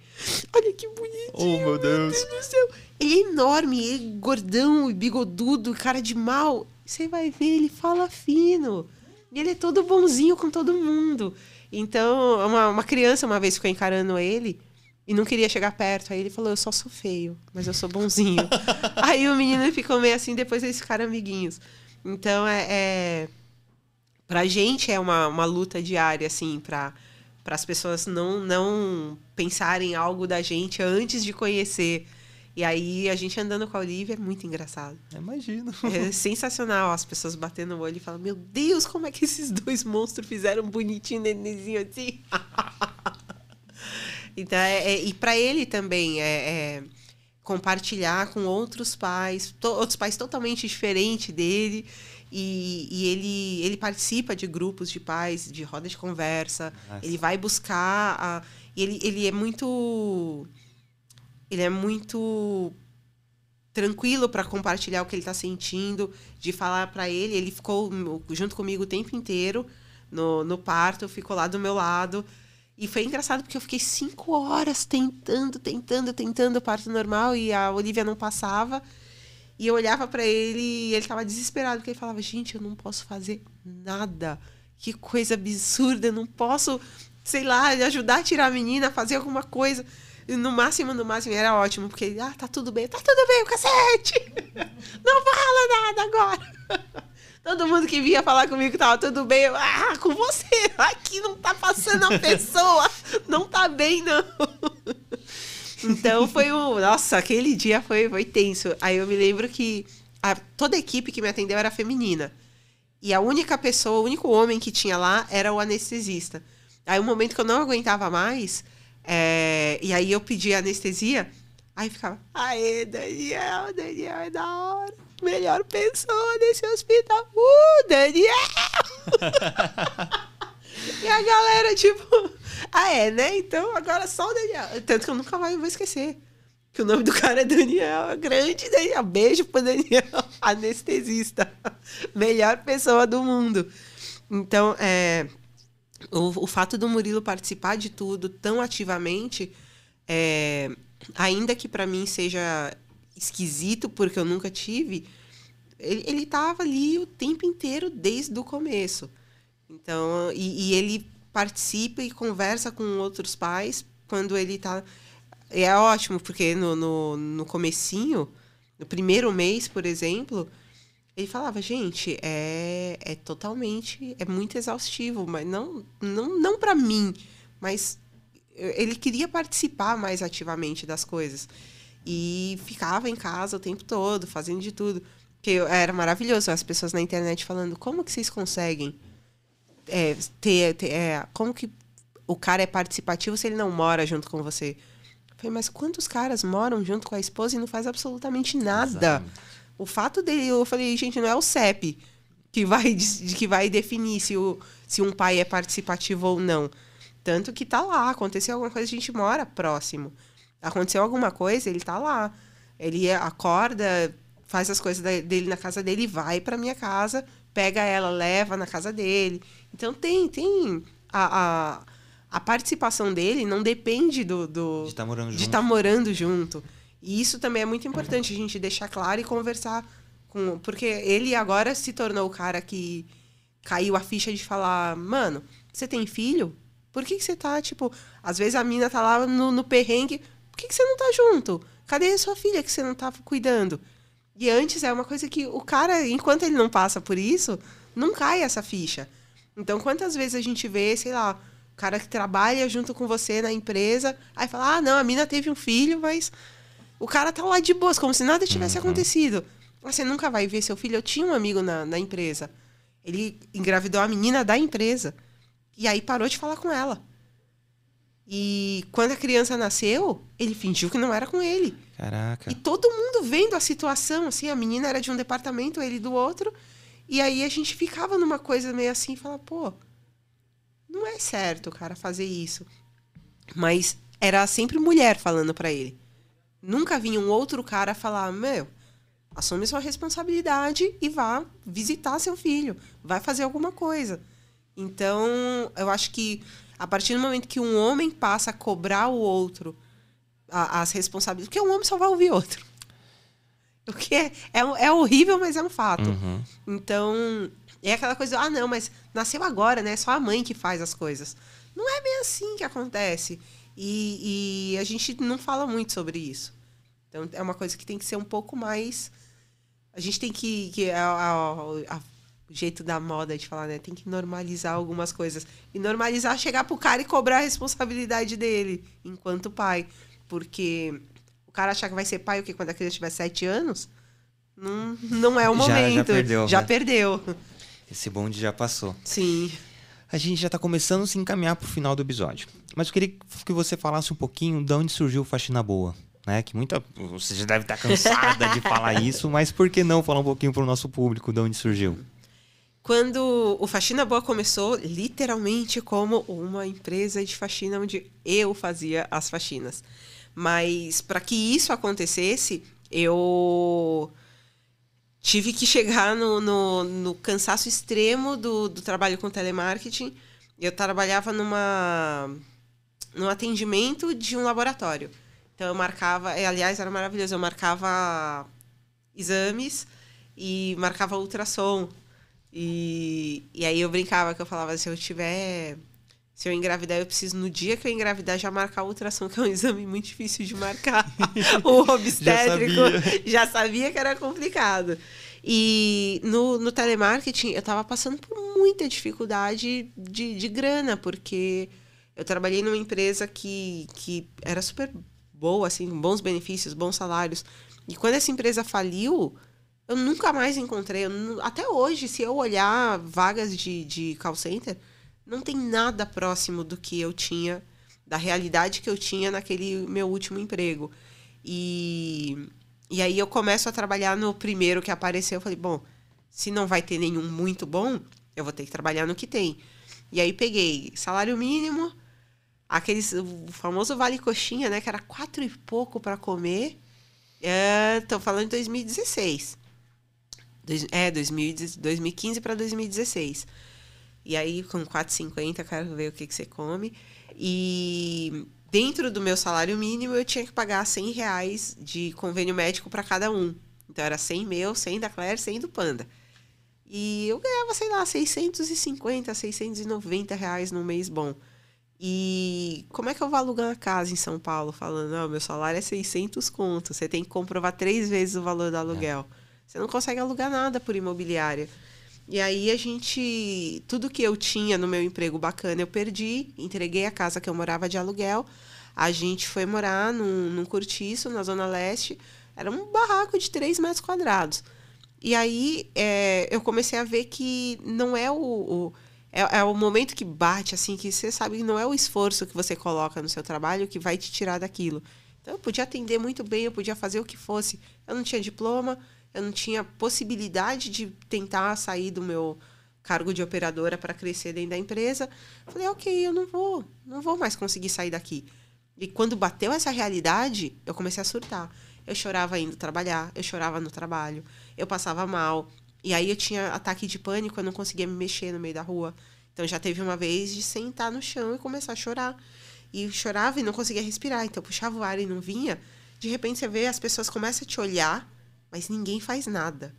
Olha que bonitinho. Oh, meu Deus. Meu Deus do céu. Ele é enorme, ele é gordão, bigodudo, cara de mal. Você vai ver, ele fala fino. E ele é todo bonzinho com todo mundo. Então, uma, uma criança uma vez ficou encarando ele e não queria chegar perto. Aí ele falou: Eu só sou feio, mas eu sou bonzinho. aí o menino ficou meio assim, depois eles ficaram amiguinhos. Então é. é pra gente é uma, uma luta diária, assim, pra, para as pessoas não, não pensarem algo da gente antes de conhecer. E aí a gente andando com a Olivia é muito engraçado. Imagino. É sensacional as pessoas batendo o olho e falando: Meu Deus, como é que esses dois monstros fizeram um bonitinho nenenzinho assim? Então, é, é e para ele também é, é, compartilhar com outros pais, to, outros pais totalmente diferentes dele. E, e, ele, ele participa de grupos de pais, de roda de conversa. Nossa. Ele vai buscar. A, ele, ele é muito. Ele é muito tranquilo para compartilhar o que ele está sentindo, de falar para ele. Ele ficou junto comigo o tempo inteiro no, no parto, ficou lá do meu lado. E foi engraçado porque eu fiquei cinco horas tentando, tentando, tentando o parto normal e a Olivia não passava. E eu olhava para ele e ele estava desesperado, porque ele falava: Gente, eu não posso fazer nada. Que coisa absurda, eu não posso, sei lá, ajudar a tirar a menina, fazer alguma coisa. No máximo, no máximo, era ótimo, porque ah, tá tudo bem, tá tudo bem, o cacete! Não fala nada agora! Todo mundo que vinha falar comigo tava tudo bem, eu, ah, com você, aqui não tá passando a pessoa, não tá bem, não. Então foi um. Nossa, aquele dia foi, foi tenso. Aí eu me lembro que a, toda a equipe que me atendeu era feminina. E a única pessoa, o único homem que tinha lá era o anestesista. Aí um momento que eu não aguentava mais, é, e aí eu pedi anestesia, aí ficava, aê, Daniel, Daniel é da hora. Melhor pessoa desse hospital. Uh, Daniel! e a galera, tipo, ah, é, né? Então agora só o Daniel. Tanto que eu nunca mais vou esquecer. Que o nome do cara é Daniel. Grande Daniel. Beijo pro Daniel, anestesista. Melhor pessoa do mundo. Então, é, o, o fato do Murilo participar de tudo tão ativamente, é, ainda que para mim seja esquisito, porque eu nunca tive, ele, ele tava ali o tempo inteiro desde o começo. Então, e, e ele participa e conversa com outros pais quando ele está é ótimo, porque no, no, no comecinho, no primeiro mês, por exemplo, ele falava, gente, é, é totalmente, é muito exaustivo, mas não, não, não para mim, mas ele queria participar mais ativamente das coisas. E ficava em casa o tempo todo, fazendo de tudo. Que era maravilhoso, as pessoas na internet falando, como que vocês conseguem é, ter, ter é, como que o cara é participativo se ele não mora junto com você? Eu falei, mas quantos caras moram junto com a esposa e não faz absolutamente nada? Exatamente. O fato dele, eu falei, gente, não é o CEP que vai, que vai definir se, o, se um pai é participativo ou não. Tanto que tá lá, aconteceu alguma coisa, a gente mora próximo. Aconteceu alguma coisa, ele tá lá. Ele acorda, faz as coisas dele na casa dele, vai para minha casa, pega ela, leva na casa dele. Então tem, tem a, a, a participação dele não depende do, do de estar tá morando, de tá morando junto. E isso também é muito importante a gente deixar claro e conversar com, porque ele agora se tornou o cara que caiu a ficha de falar, mano, você tem filho? Por que, que você tá, tipo, às vezes a mina tá lá no, no perrengue, por que, que você não tá junto? Cadê a sua filha que você não tá cuidando? E antes é uma coisa que o cara, enquanto ele não passa por isso, não cai essa ficha. Então, quantas vezes a gente vê, sei lá, o cara que trabalha junto com você na empresa, aí fala: ah, não, a mina teve um filho, mas o cara tá lá de boas, como se nada tivesse uhum. acontecido. Você nunca vai ver seu filho. Eu tinha um amigo na, na empresa. Ele engravidou a menina da empresa. E aí parou de falar com ela. E quando a criança nasceu, ele fingiu que não era com ele. Caraca. E todo mundo vendo a situação, assim, a menina era de um departamento, ele do outro. E aí a gente ficava numa coisa meio assim, falar, pô, não é certo o cara fazer isso. Mas era sempre mulher falando para ele. Nunca vinha um outro cara falar, meu, assume sua responsabilidade e vá visitar seu filho, vai fazer alguma coisa. Então, eu acho que a partir do momento que um homem passa a cobrar o outro a, as responsabilidades. Porque um homem só vai ouvir outro. O que é, é, é horrível, mas é um fato. Uhum. Então, é aquela coisa, ah, não, mas nasceu agora, né? É só a mãe que faz as coisas. Não é bem assim que acontece. E, e a gente não fala muito sobre isso. Então, é uma coisa que tem que ser um pouco mais. A gente tem que. que a, a, a, o jeito da moda de falar, né? Tem que normalizar algumas coisas. E normalizar chegar pro cara e cobrar a responsabilidade dele, enquanto pai. Porque o cara achar que vai ser pai o que quando a criança tiver sete anos, não, não é o momento. Já, já perdeu. Já né? perdeu. Esse bonde já passou. Sim. A gente já está começando a se encaminhar para o final do episódio. Mas eu queria que você falasse um pouquinho de onde surgiu Faxina Boa. Né? Que muita. Você já deve estar tá cansada de falar isso, mas por que não falar um pouquinho para o nosso público de onde surgiu? Quando o Faxina Boa começou, literalmente como uma empresa de faxina onde eu fazia as faxinas. Mas para que isso acontecesse, eu tive que chegar no, no, no cansaço extremo do, do trabalho com telemarketing. Eu trabalhava numa num atendimento de um laboratório. Então eu marcava, aliás, era maravilhoso, eu marcava exames e marcava ultrassom. E, e aí eu brincava que eu falava, se eu tiver. Se eu engravidar, eu preciso, no dia que eu engravidar, já marcar o ultrassom, que é um exame muito difícil de marcar. o obstétrico já sabia. já sabia que era complicado. E no, no telemarketing, eu estava passando por muita dificuldade de, de grana, porque eu trabalhei numa empresa que, que era super boa, assim, bons benefícios, bons salários. E quando essa empresa faliu, eu nunca mais encontrei. até hoje, se eu olhar vagas de, de call center, não tem nada próximo do que eu tinha, da realidade que eu tinha naquele meu último emprego. E, e aí eu começo a trabalhar no primeiro que apareceu. Eu falei, bom, se não vai ter nenhum muito bom, eu vou ter que trabalhar no que tem. E aí peguei salário mínimo, aqueles, o famoso vale coxinha, né? Que era quatro e pouco para comer. Estou é, falando de 2016. É, 2015 para 2016. E aí, com 4,50, quero ver o que, que você come. E dentro do meu salário mínimo, eu tinha que pagar 100 reais de convênio médico para cada um. Então, era 100 meu, 100 da Claire, 100 do Panda. E eu ganhava, sei lá, 650, 690 reais no mês bom. E como é que eu vou alugar uma casa em São Paulo falando, não, meu salário é 600 contos, você tem que comprovar três vezes o valor do aluguel. É. Você não consegue alugar nada por imobiliária. E aí a gente, tudo que eu tinha no meu emprego bacana, eu perdi, entreguei a casa que eu morava de aluguel. A gente foi morar num, num cortiço na Zona Leste. Era um barraco de 3 metros quadrados. E aí é, eu comecei a ver que não é o, o é, é, o momento que bate, assim, que você sabe que não é o esforço que você coloca no seu trabalho que vai te tirar daquilo. Então eu podia atender muito bem, eu podia fazer o que fosse. Eu não tinha diploma, eu não tinha possibilidade de tentar sair do meu cargo de operadora para crescer dentro da empresa. Falei, ok, eu não vou, não vou mais conseguir sair daqui. E quando bateu essa realidade, eu comecei a surtar. Eu chorava indo trabalhar, eu chorava no trabalho, eu passava mal. E aí eu tinha ataque de pânico, eu não conseguia me mexer no meio da rua. Então já teve uma vez de sentar no chão e começar a chorar. E chorava e não conseguia respirar. Então puxava o ar e não vinha. De repente você vê, as pessoas começam a te olhar mas ninguém faz nada.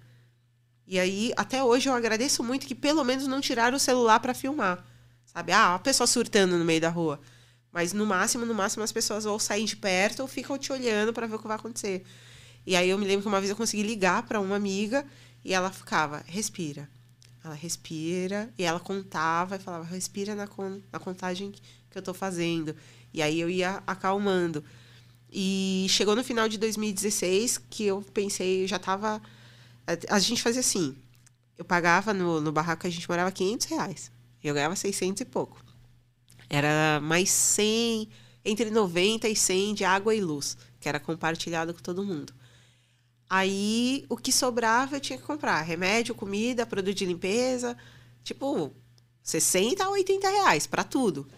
E aí, até hoje, eu agradeço muito que pelo menos não tiraram o celular para filmar. Sabe? Ah, a pessoa surtando no meio da rua. Mas no máximo, no máximo, as pessoas ou saem de perto ou ficam te olhando para ver o que vai acontecer. E aí eu me lembro que uma vez eu consegui ligar para uma amiga e ela ficava, respira. Ela respira e ela contava e falava, respira na, con na contagem que eu tô fazendo. E aí eu ia acalmando. E chegou no final de 2016 que eu pensei, já tava. A, gente fazia assim: eu pagava no, no barraco que a gente morava 500 reais. Eu ganhava 600 e pouco. Era mais 100, entre 90 e 100 de água e luz, que era compartilhado com todo mundo. Aí o que sobrava eu tinha que comprar remédio, comida, produto de limpeza, tipo 60 a 80 reais para tudo.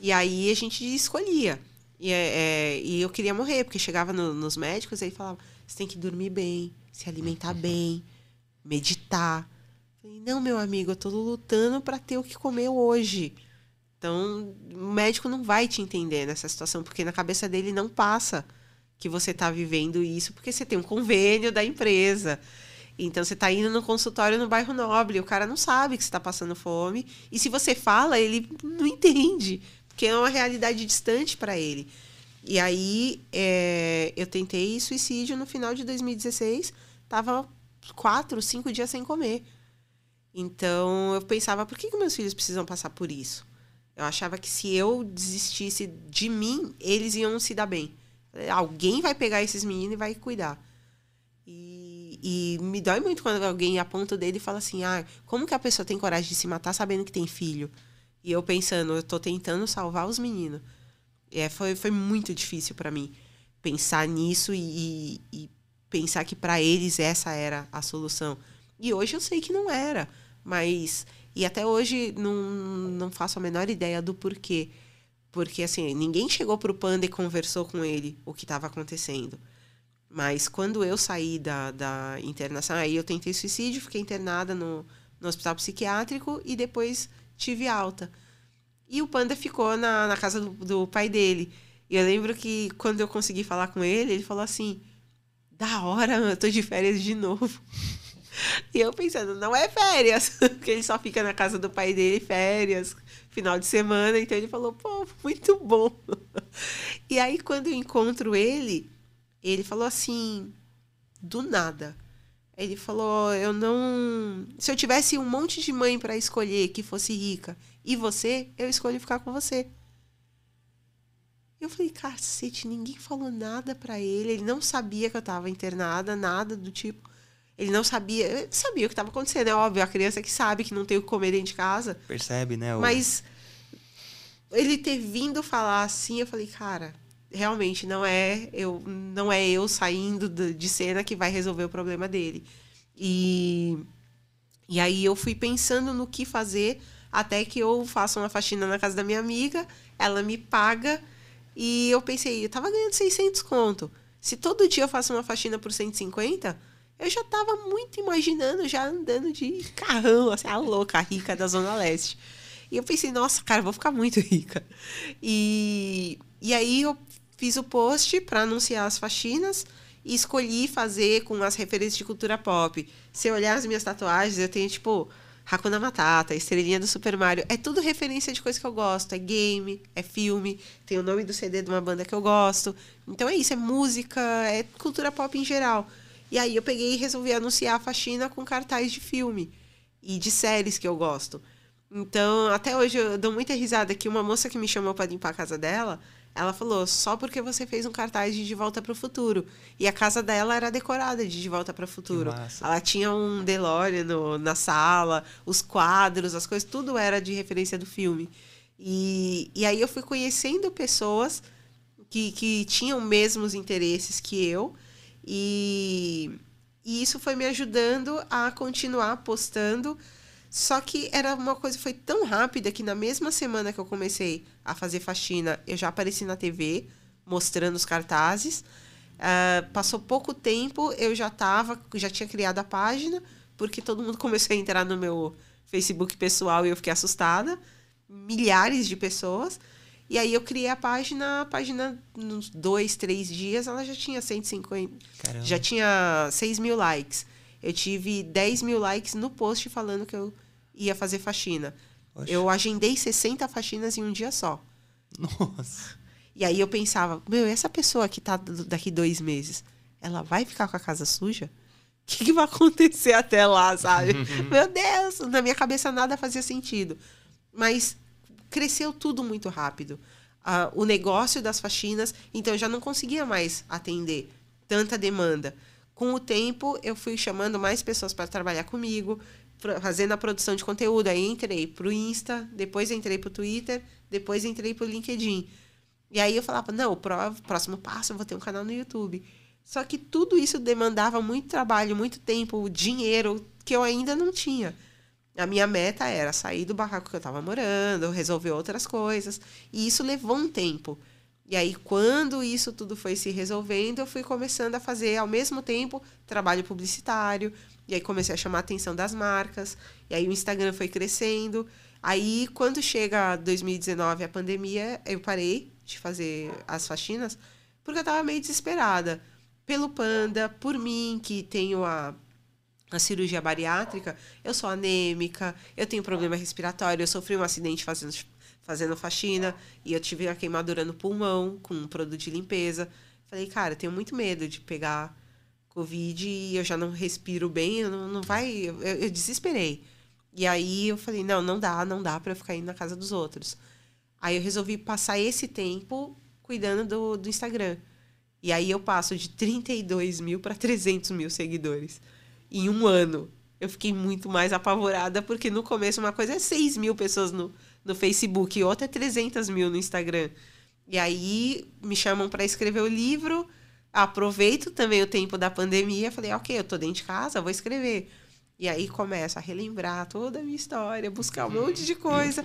E aí a gente escolhia. E, é, é, e eu queria morrer, porque chegava no, nos médicos e aí falava: você tem que dormir bem, se alimentar bem, meditar. falei, não, meu amigo, eu tô lutando para ter o que comer hoje. Então, o médico não vai te entender nessa situação, porque na cabeça dele não passa que você está vivendo isso, porque você tem um convênio da empresa. Então, você está indo no consultório no bairro Nobre, o cara não sabe que você está passando fome. E se você fala, ele não entende porque é uma realidade distante para ele. E aí é, eu tentei suicídio no final de 2016, tava quatro, cinco dias sem comer. Então eu pensava, por que, que meus filhos precisam passar por isso? Eu achava que se eu desistisse de mim, eles iam se dar bem. Alguém vai pegar esses meninos e vai cuidar. E, e me dói muito quando alguém aponta o dedo e fala assim: ah, como que a pessoa tem coragem de se matar sabendo que tem filho? E eu pensando, eu tô tentando salvar os meninos. É, foi, foi muito difícil para mim pensar nisso e, e pensar que para eles essa era a solução. E hoje eu sei que não era, mas e até hoje não, não faço a menor ideia do porquê. Porque assim, ninguém chegou pro Panda e conversou com ele o que estava acontecendo. Mas quando eu saí da, da internação, aí eu tentei suicídio, fiquei internada no, no hospital psiquiátrico e depois tive alta. E o Panda ficou na, na casa do, do pai dele. E eu lembro que quando eu consegui falar com ele, ele falou assim: da hora, eu tô de férias de novo. E eu pensando, não é férias, porque ele só fica na casa do pai dele, férias, final de semana. Então ele falou, pô, muito bom. E aí, quando eu encontro ele, ele falou assim, do nada. Ele falou, eu não. Se eu tivesse um monte de mãe para escolher que fosse rica e você, eu escolho ficar com você. Eu falei, cacete, ninguém falou nada para ele. Ele não sabia que eu tava internada, nada do tipo. Ele não sabia. Ele sabia o que estava acontecendo, é óbvio. A criança que sabe que não tem o que comer dentro de casa. Percebe, né? O... Mas ele ter vindo falar assim, eu falei, cara, realmente não é eu não é eu saindo de cena que vai resolver o problema dele. E, e aí eu fui pensando no que fazer até que eu faço uma faxina na casa da minha amiga, ela me paga e eu pensei, eu tava ganhando 600 conto. Se todo dia eu faço uma faxina por 150, eu já tava muito imaginando, já andando de carrão, assim, a louca, a rica da Zona Leste. E eu pensei, nossa, cara, vou ficar muito rica. E, e aí eu fiz o post para anunciar as faxinas e escolhi fazer com as referências de cultura pop. Se eu olhar as minhas tatuagens, eu tenho, tipo, Hakuna Matata, Estrelinha do Super Mario. É tudo referência de coisa que eu gosto. É game, é filme, tem o nome do CD de uma banda que eu gosto. Então é isso, é música, é cultura pop em geral. E aí eu peguei e resolvi anunciar a faxina com cartaz de filme e de séries que eu gosto. Então, até hoje eu dou muita risada que uma moça que me chamou para limpar a casa dela, ela falou, só porque você fez um cartaz de De Volta para o Futuro. E a casa dela era decorada de De Volta para o Futuro. Ela tinha um DeLorean no, na sala, os quadros, as coisas, tudo era de referência do filme. E, e aí eu fui conhecendo pessoas que, que tinham mesmos interesses que eu. E, e isso foi me ajudando a continuar postando só que era uma coisa foi tão rápida que na mesma semana que eu comecei a fazer faxina, eu já apareci na TV mostrando os cartazes. Uh, passou pouco tempo, eu já tava, já tinha criado a página, porque todo mundo começou a entrar no meu Facebook pessoal e eu fiquei assustada. Milhares de pessoas. E aí eu criei a página, a página nos dois, três dias, ela já tinha 150. Caramba. Já tinha 6 mil likes. Eu tive 10 mil likes no post falando que eu ia fazer faxina. Oxe. Eu agendei 60 faxinas em um dia só. Nossa. E aí eu pensava, meu, essa pessoa que tá daqui dois meses, ela vai ficar com a casa suja? O que, que vai acontecer até lá, sabe? meu Deus, na minha cabeça nada fazia sentido. Mas cresceu tudo muito rápido. Uh, o negócio das faxinas, então eu já não conseguia mais atender tanta demanda. Com o tempo, eu fui chamando mais pessoas para trabalhar comigo, fazendo a produção de conteúdo. Aí entrei para o Insta, depois entrei para o Twitter, depois entrei para o LinkedIn. E aí eu falava, não, o próximo passo eu vou ter um canal no YouTube. Só que tudo isso demandava muito trabalho, muito tempo, dinheiro que eu ainda não tinha. A minha meta era sair do barraco que eu estava morando, resolver outras coisas. E isso levou um tempo. E aí, quando isso tudo foi se resolvendo, eu fui começando a fazer ao mesmo tempo trabalho publicitário. E aí comecei a chamar a atenção das marcas. E aí o Instagram foi crescendo. Aí, quando chega 2019, a pandemia, eu parei de fazer as faxinas, porque eu estava meio desesperada. Pelo Panda, por mim, que tenho a, a cirurgia bariátrica, eu sou anêmica, eu tenho problema respiratório, eu sofri um acidente fazendo fazendo faxina e eu tive a queimadura no pulmão com um produto de limpeza. Falei, cara, tenho muito medo de pegar Covid e eu já não respiro bem, não, não vai. Eu, eu, desesperei. E aí eu falei, não, não dá, não dá para eu ficar indo na casa dos outros. Aí eu resolvi passar esse tempo cuidando do, do Instagram. E aí eu passo de 32 mil para 300 mil seguidores em um ano. Eu fiquei muito mais apavorada, porque no começo uma coisa é 6 mil pessoas no, no Facebook, outra é 300 mil no Instagram. E aí me chamam para escrever o livro, aproveito também o tempo da pandemia, falei, ok, eu tô dentro de casa, vou escrever. E aí começa a relembrar toda a minha história, buscar um monte de coisa.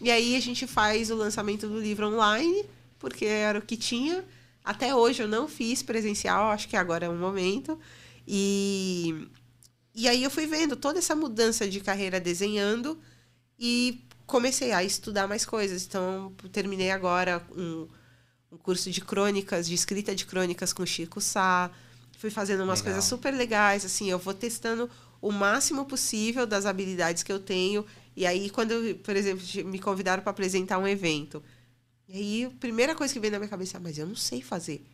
E aí a gente faz o lançamento do livro online, porque era o que tinha. Até hoje eu não fiz presencial, acho que agora é um momento. E, e aí eu fui vendo toda essa mudança de carreira desenhando e comecei a estudar mais coisas. Então, terminei agora um, um curso de crônicas, de escrita de crônicas com Chico Sá. Fui fazendo umas Legal. coisas super legais, assim, eu vou testando o máximo possível das habilidades que eu tenho. E aí, quando, por exemplo, me convidaram para apresentar um evento, e aí a primeira coisa que veio na minha cabeça, é, mas eu não sei fazer.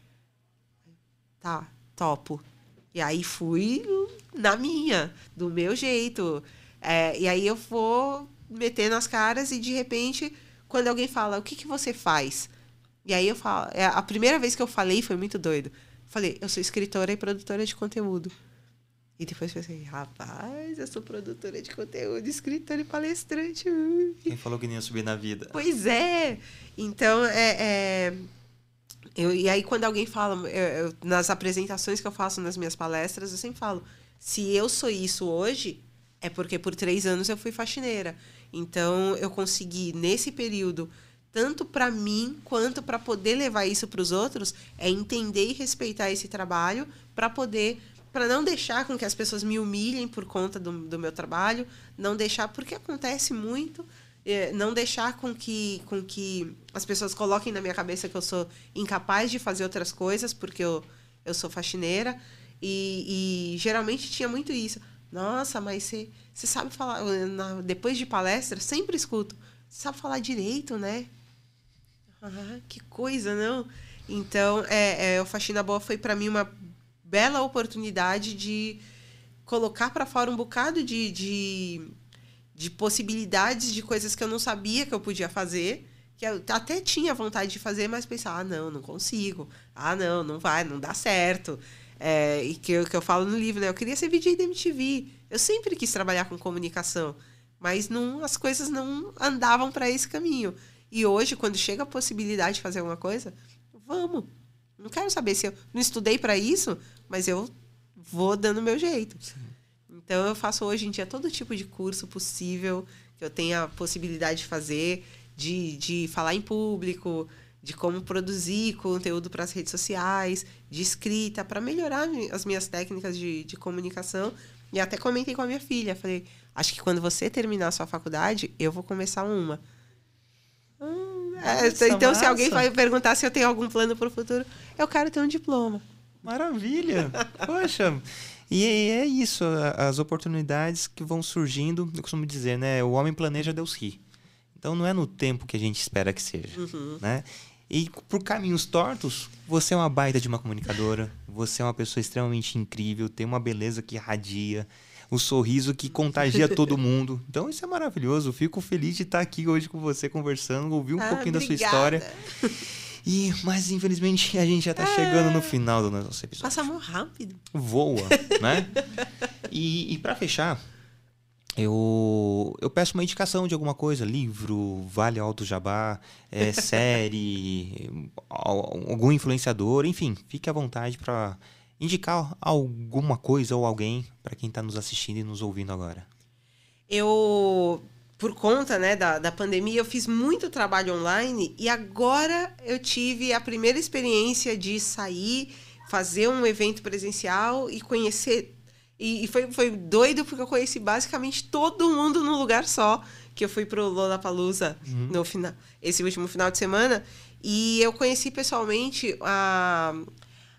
Tá, topo. E aí fui na minha, do meu jeito. É, e aí eu vou metendo as caras e de repente, quando alguém fala, o que, que você faz? E aí eu falo, é, a primeira vez que eu falei foi muito doido. Falei, eu sou escritora e produtora de conteúdo. E depois pensei, rapaz, eu sou produtora de conteúdo, escritora e palestrante. Quem falou que nem ia subir na vida? Pois é. Então, é, é, eu, e aí quando alguém fala, eu- eu- nas apresentações que eu faço nas minhas palestras, eu sempre falo, se eu sou isso hoje, é porque por três anos eu fui faxineira. Então, eu consegui, nesse período, tanto para mim quanto para poder levar isso para os outros, é entender e respeitar esse trabalho para poder para não deixar com que as pessoas me humilhem por conta do, do meu trabalho, não deixar porque acontece muito, é, não deixar com que com que as pessoas coloquem na minha cabeça que eu sou incapaz de fazer outras coisas porque eu, eu sou faxineira e, e geralmente tinha muito isso. Nossa, mas você você sabe falar na- depois de palestra sempre escuto. Você sabe falar direito, né? Ah, que coisa, não? Então, é, é, o Faxina Boa foi para mim uma bela oportunidade de colocar para fora um bocado de, de, de possibilidades de coisas que eu não sabia que eu podia fazer, que eu até tinha vontade de fazer, mas pensava, ah, não, não consigo. Ah, não, não vai, não dá certo. É, e que eu, que eu falo no livro, né? Eu queria ser VJ da MTV. Eu sempre quis trabalhar com comunicação, mas não, as coisas não andavam para esse caminho. E hoje, quando chega a possibilidade de fazer alguma coisa, vamos. Não quero saber se eu não estudei para isso, mas eu vou dando meu jeito. Então eu faço hoje em dia todo tipo de curso possível que eu tenha a possibilidade de fazer, de, de falar em público, de como produzir conteúdo para as redes sociais, de escrita, para melhorar as minhas técnicas de, de comunicação. E até comentei com a minha filha, falei, acho que quando você terminar a sua faculdade, eu vou começar uma. Hum, é, Nossa, então, se alguém massa. vai perguntar se eu tenho algum plano para o futuro, eu quero ter um diploma. Maravilha! Poxa! E é isso, as oportunidades que vão surgindo, eu costumo dizer, né? O homem planeja, Deus ri. Então não é no tempo que a gente espera que seja, né? E por caminhos tortos, você é uma baita de uma comunicadora, você é uma pessoa extremamente incrível, tem uma beleza que irradia, o sorriso que contagia todo mundo. Então isso é maravilhoso. Fico feliz de estar aqui hoje com você conversando, ouvir um Ah, pouquinho da sua obrigada. história. E, mas infelizmente a gente já tá chegando no final do nosso episódio Passa muito rápido. voa, né? E, e para fechar, eu, eu peço uma indicação de alguma coisa, livro, Vale Alto Jabá, é, série, al- algum influenciador, enfim, fique à vontade para indicar alguma coisa ou alguém para quem está nos assistindo e nos ouvindo agora. Eu, por conta né, da, da pandemia, eu fiz muito trabalho online e agora eu tive a primeira experiência de sair, fazer um evento presencial e conhecer. E, e foi, foi doido porque eu conheci basicamente todo mundo num lugar só. Que eu fui pro Lollapalooza no final, esse último final de semana. E eu conheci pessoalmente a,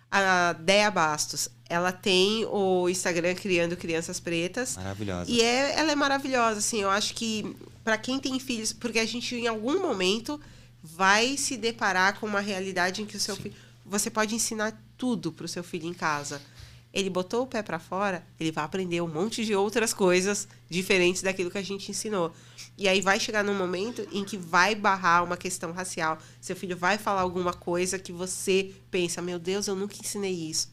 a Dea Bastos. Ela tem o Instagram Criando Crianças Pretas. Maravilhosa. E é, ela é maravilhosa, assim, eu acho que para quem tem filhos, porque a gente em algum momento vai se deparar com uma realidade em que o seu filho, você pode ensinar tudo pro seu filho em casa. Ele botou o pé para fora, ele vai aprender um monte de outras coisas diferentes daquilo que a gente ensinou. E aí vai chegar num momento em que vai barrar uma questão racial. Seu filho vai falar alguma coisa que você pensa, meu Deus, eu nunca ensinei isso.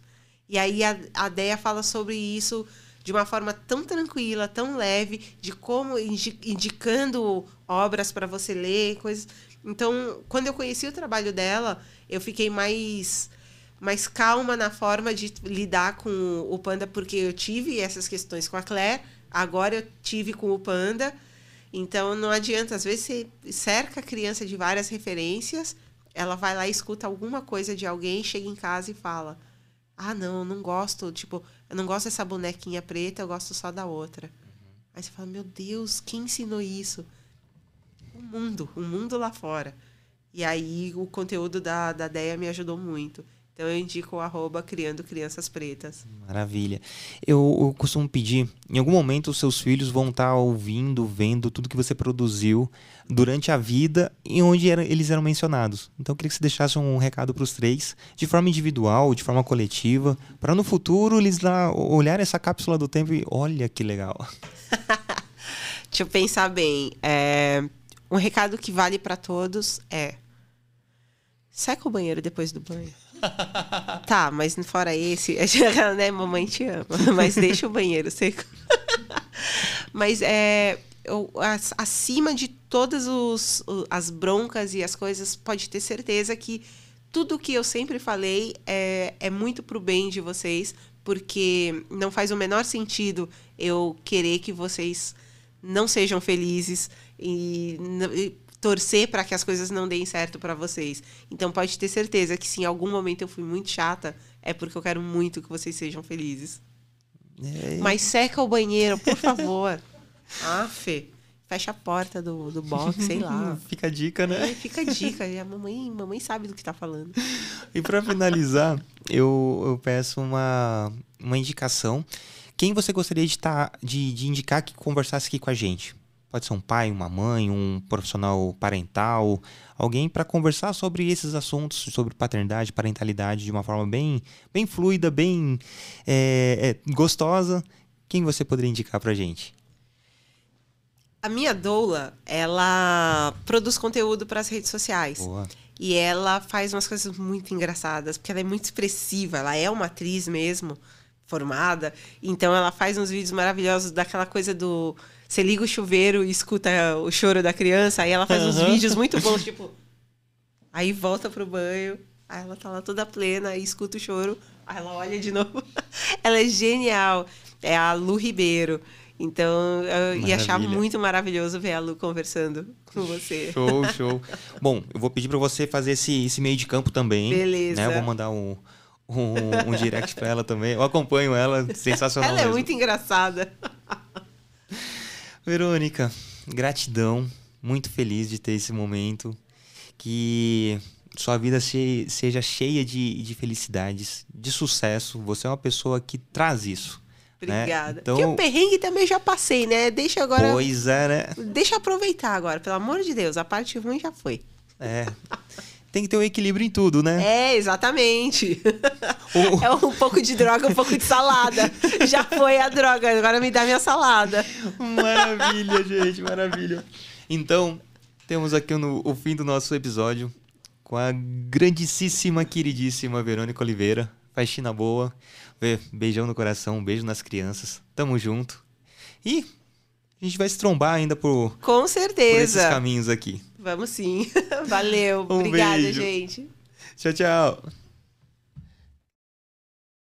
E aí a, a Deia fala sobre isso de uma forma tão tranquila, tão leve, de como indi- indicando obras para você ler, coisas. Então, quando eu conheci o trabalho dela, eu fiquei mais mais calma na forma de lidar com o Panda, porque eu tive essas questões com a Claire, agora eu tive com o Panda. Então não adianta, às vezes você cerca a criança de várias referências, ela vai lá e escuta alguma coisa de alguém, chega em casa e fala: Ah, não, eu não gosto, tipo, eu não gosto dessa bonequinha preta, eu gosto só da outra. Aí você fala: Meu Deus, quem ensinou isso? O mundo, o mundo lá fora. E aí o conteúdo da, da Deia me ajudou muito. Então eu indico o arroba Criando Crianças Pretas. Maravilha. Eu, eu, costumo pedir, em algum momento os seus filhos vão estar ouvindo, vendo tudo que você produziu durante a vida e onde era, eles eram mencionados. Então eu queria que você deixasse um recado para os três, de forma individual, de forma coletiva, para no futuro eles lá olharem essa cápsula do tempo e olha que legal. Deixa eu pensar bem. É, um recado que vale para todos é seca o banheiro depois do banho. Tá, mas fora esse, né, mamãe te ama, mas deixa o banheiro seco. mas é acima de todas os, as broncas e as coisas, pode ter certeza que tudo que eu sempre falei é, é muito pro bem de vocês, porque não faz o menor sentido eu querer que vocês não sejam felizes e, e torcer para que as coisas não deem certo para vocês. Então pode ter certeza que se em algum momento eu fui muito chata, é porque eu quero muito que vocês sejam felizes. É... Mas seca o banheiro, por favor. ah, Fê. Fecha a porta do, do box, sei lá. fica a dica, né? É, fica a dica. A mamãe, mamãe sabe do que está falando. E para finalizar, eu, eu peço uma, uma indicação. Quem você gostaria de, tá, de, de indicar que conversasse aqui com a gente? Pode ser um pai, uma mãe, um profissional parental, alguém para conversar sobre esses assuntos, sobre paternidade, parentalidade, de uma forma bem, bem fluida, bem é, é, gostosa. Quem você poderia indicar para gente? A minha doula, ela produz conteúdo para as redes sociais. Boa. E ela faz umas coisas muito engraçadas, porque ela é muito expressiva, ela é uma atriz mesmo, formada. Então ela faz uns vídeos maravilhosos daquela coisa do você liga o chuveiro e escuta o choro da criança, aí ela faz uhum. uns vídeos muito bons, tipo. Aí volta pro banho, aí ela tá lá toda plena, aí escuta o choro, aí ela olha de novo. ela é genial. É a Lu Ribeiro. Então, eu Maravilha. ia achar muito maravilhoso ver a Lu conversando com você. Show, show. Bom, eu vou pedir para você fazer esse, esse meio de campo também. Beleza. Né? Eu vou mandar um, um, um direct para ela também. Eu acompanho ela, sensacional. ela é mesmo. muito engraçada. Verônica, gratidão, muito feliz de ter esse momento. Que sua vida seja cheia de, de felicidades, de sucesso. Você é uma pessoa que traz isso. Né? Obrigada. Né? Então, Porque o perrengue também já passei, né? Deixa agora. Pois é, né? Deixa aproveitar agora, pelo amor de Deus. A parte ruim já foi. É. Tem que ter um equilíbrio em tudo, né? É, exatamente. O... É um pouco de droga, um pouco de salada. Já foi a droga, agora me dá minha salada. Maravilha, gente, maravilha. Então, temos aqui no, o fim do nosso episódio com a grandíssima, queridíssima Verônica Oliveira. Faxina boa. Beijão no coração, um beijo nas crianças. Tamo junto. E a gente vai se trombar ainda por, Com certeza. por esses caminhos aqui. Vamos sim. Valeu. Um Obrigada, beijo. gente. Tchau, tchau.